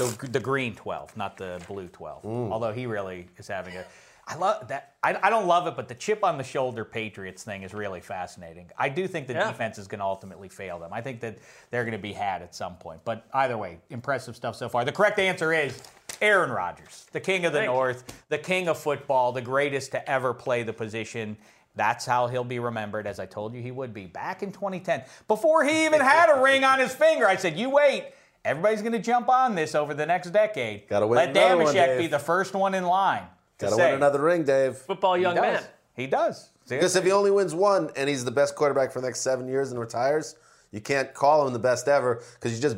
The, the green 12, not the blue 12. Although he really is having a. I love that. I, I don't love it, but the chip on the shoulder Patriots thing is really fascinating. I do think the Yeah. defense is going to ultimately fail them. I think that they're going to be had at some point. But either way, impressive stuff so far. The correct answer is Aaron Rodgers, the king of the Thank you. North, the king of football, the greatest to ever play the position. That's how he'll be remembered, as I told you he would be back in 2010. Before he even had a ring on his finger, I said, You wait. Everybody's going to jump on this over the next decade. Gotta win Let another Dameshek be the first one in line. Got to win another ring, Dave. Football young he man. He does. Because if he only wins one and he's the best quarterback for the next seven years and retires, you can't call him the best ever because you just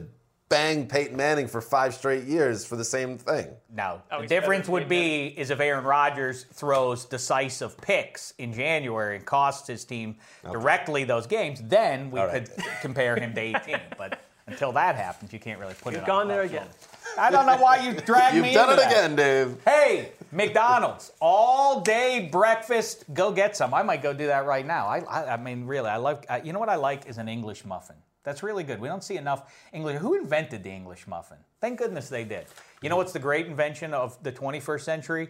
banged Peyton Manning for five straight years for the same thing. No, oh, the difference would be is if Aaron Rodgers throws decisive picks in January and costs his team directly those games, then we All right. could compare him to 18. But until that happens, you can't really put it on. You've gone on there again. I don't know why you dragged me. You've done into it that. again, Dave. Hey, McDonald's all day breakfast. Go get some. I might go do that right now. I, I, I mean, really, I love. Uh, you know what I like is an English muffin. That's really good. We don't see enough English. Who invented the English muffin? Thank goodness they did. You know what's the great invention of the 21st century?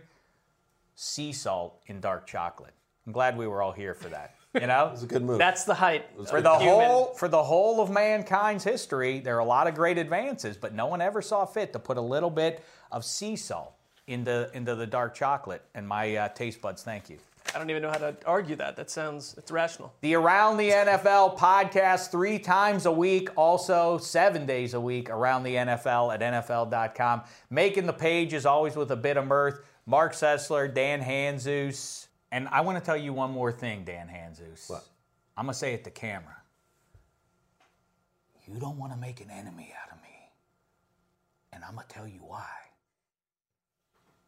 Sea salt in dark chocolate. I'm glad we were all here for that. You know, It's a good move. That's the height. for the human. whole for the whole of mankind's history, there are a lot of great advances, but no one ever saw fit to put a little bit of sea salt into into the dark chocolate. And my uh, taste buds, thank you. I don't even know how to argue that. That sounds it's rational. The Around the NFL podcast three times a week, also seven days a week around the NFL at NFL.com. Making the pages always with a bit of mirth. Mark Sessler, Dan Hanzus. And I want to tell you one more thing, Dan Hanzus. What? I'm going to say it to camera. You don't want to make an enemy out of me. And I'm going to tell you why.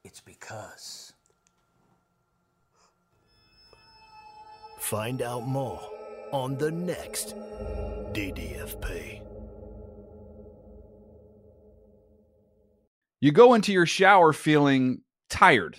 It's because. Find out more on the next DDFP. You go into your shower feeling tired,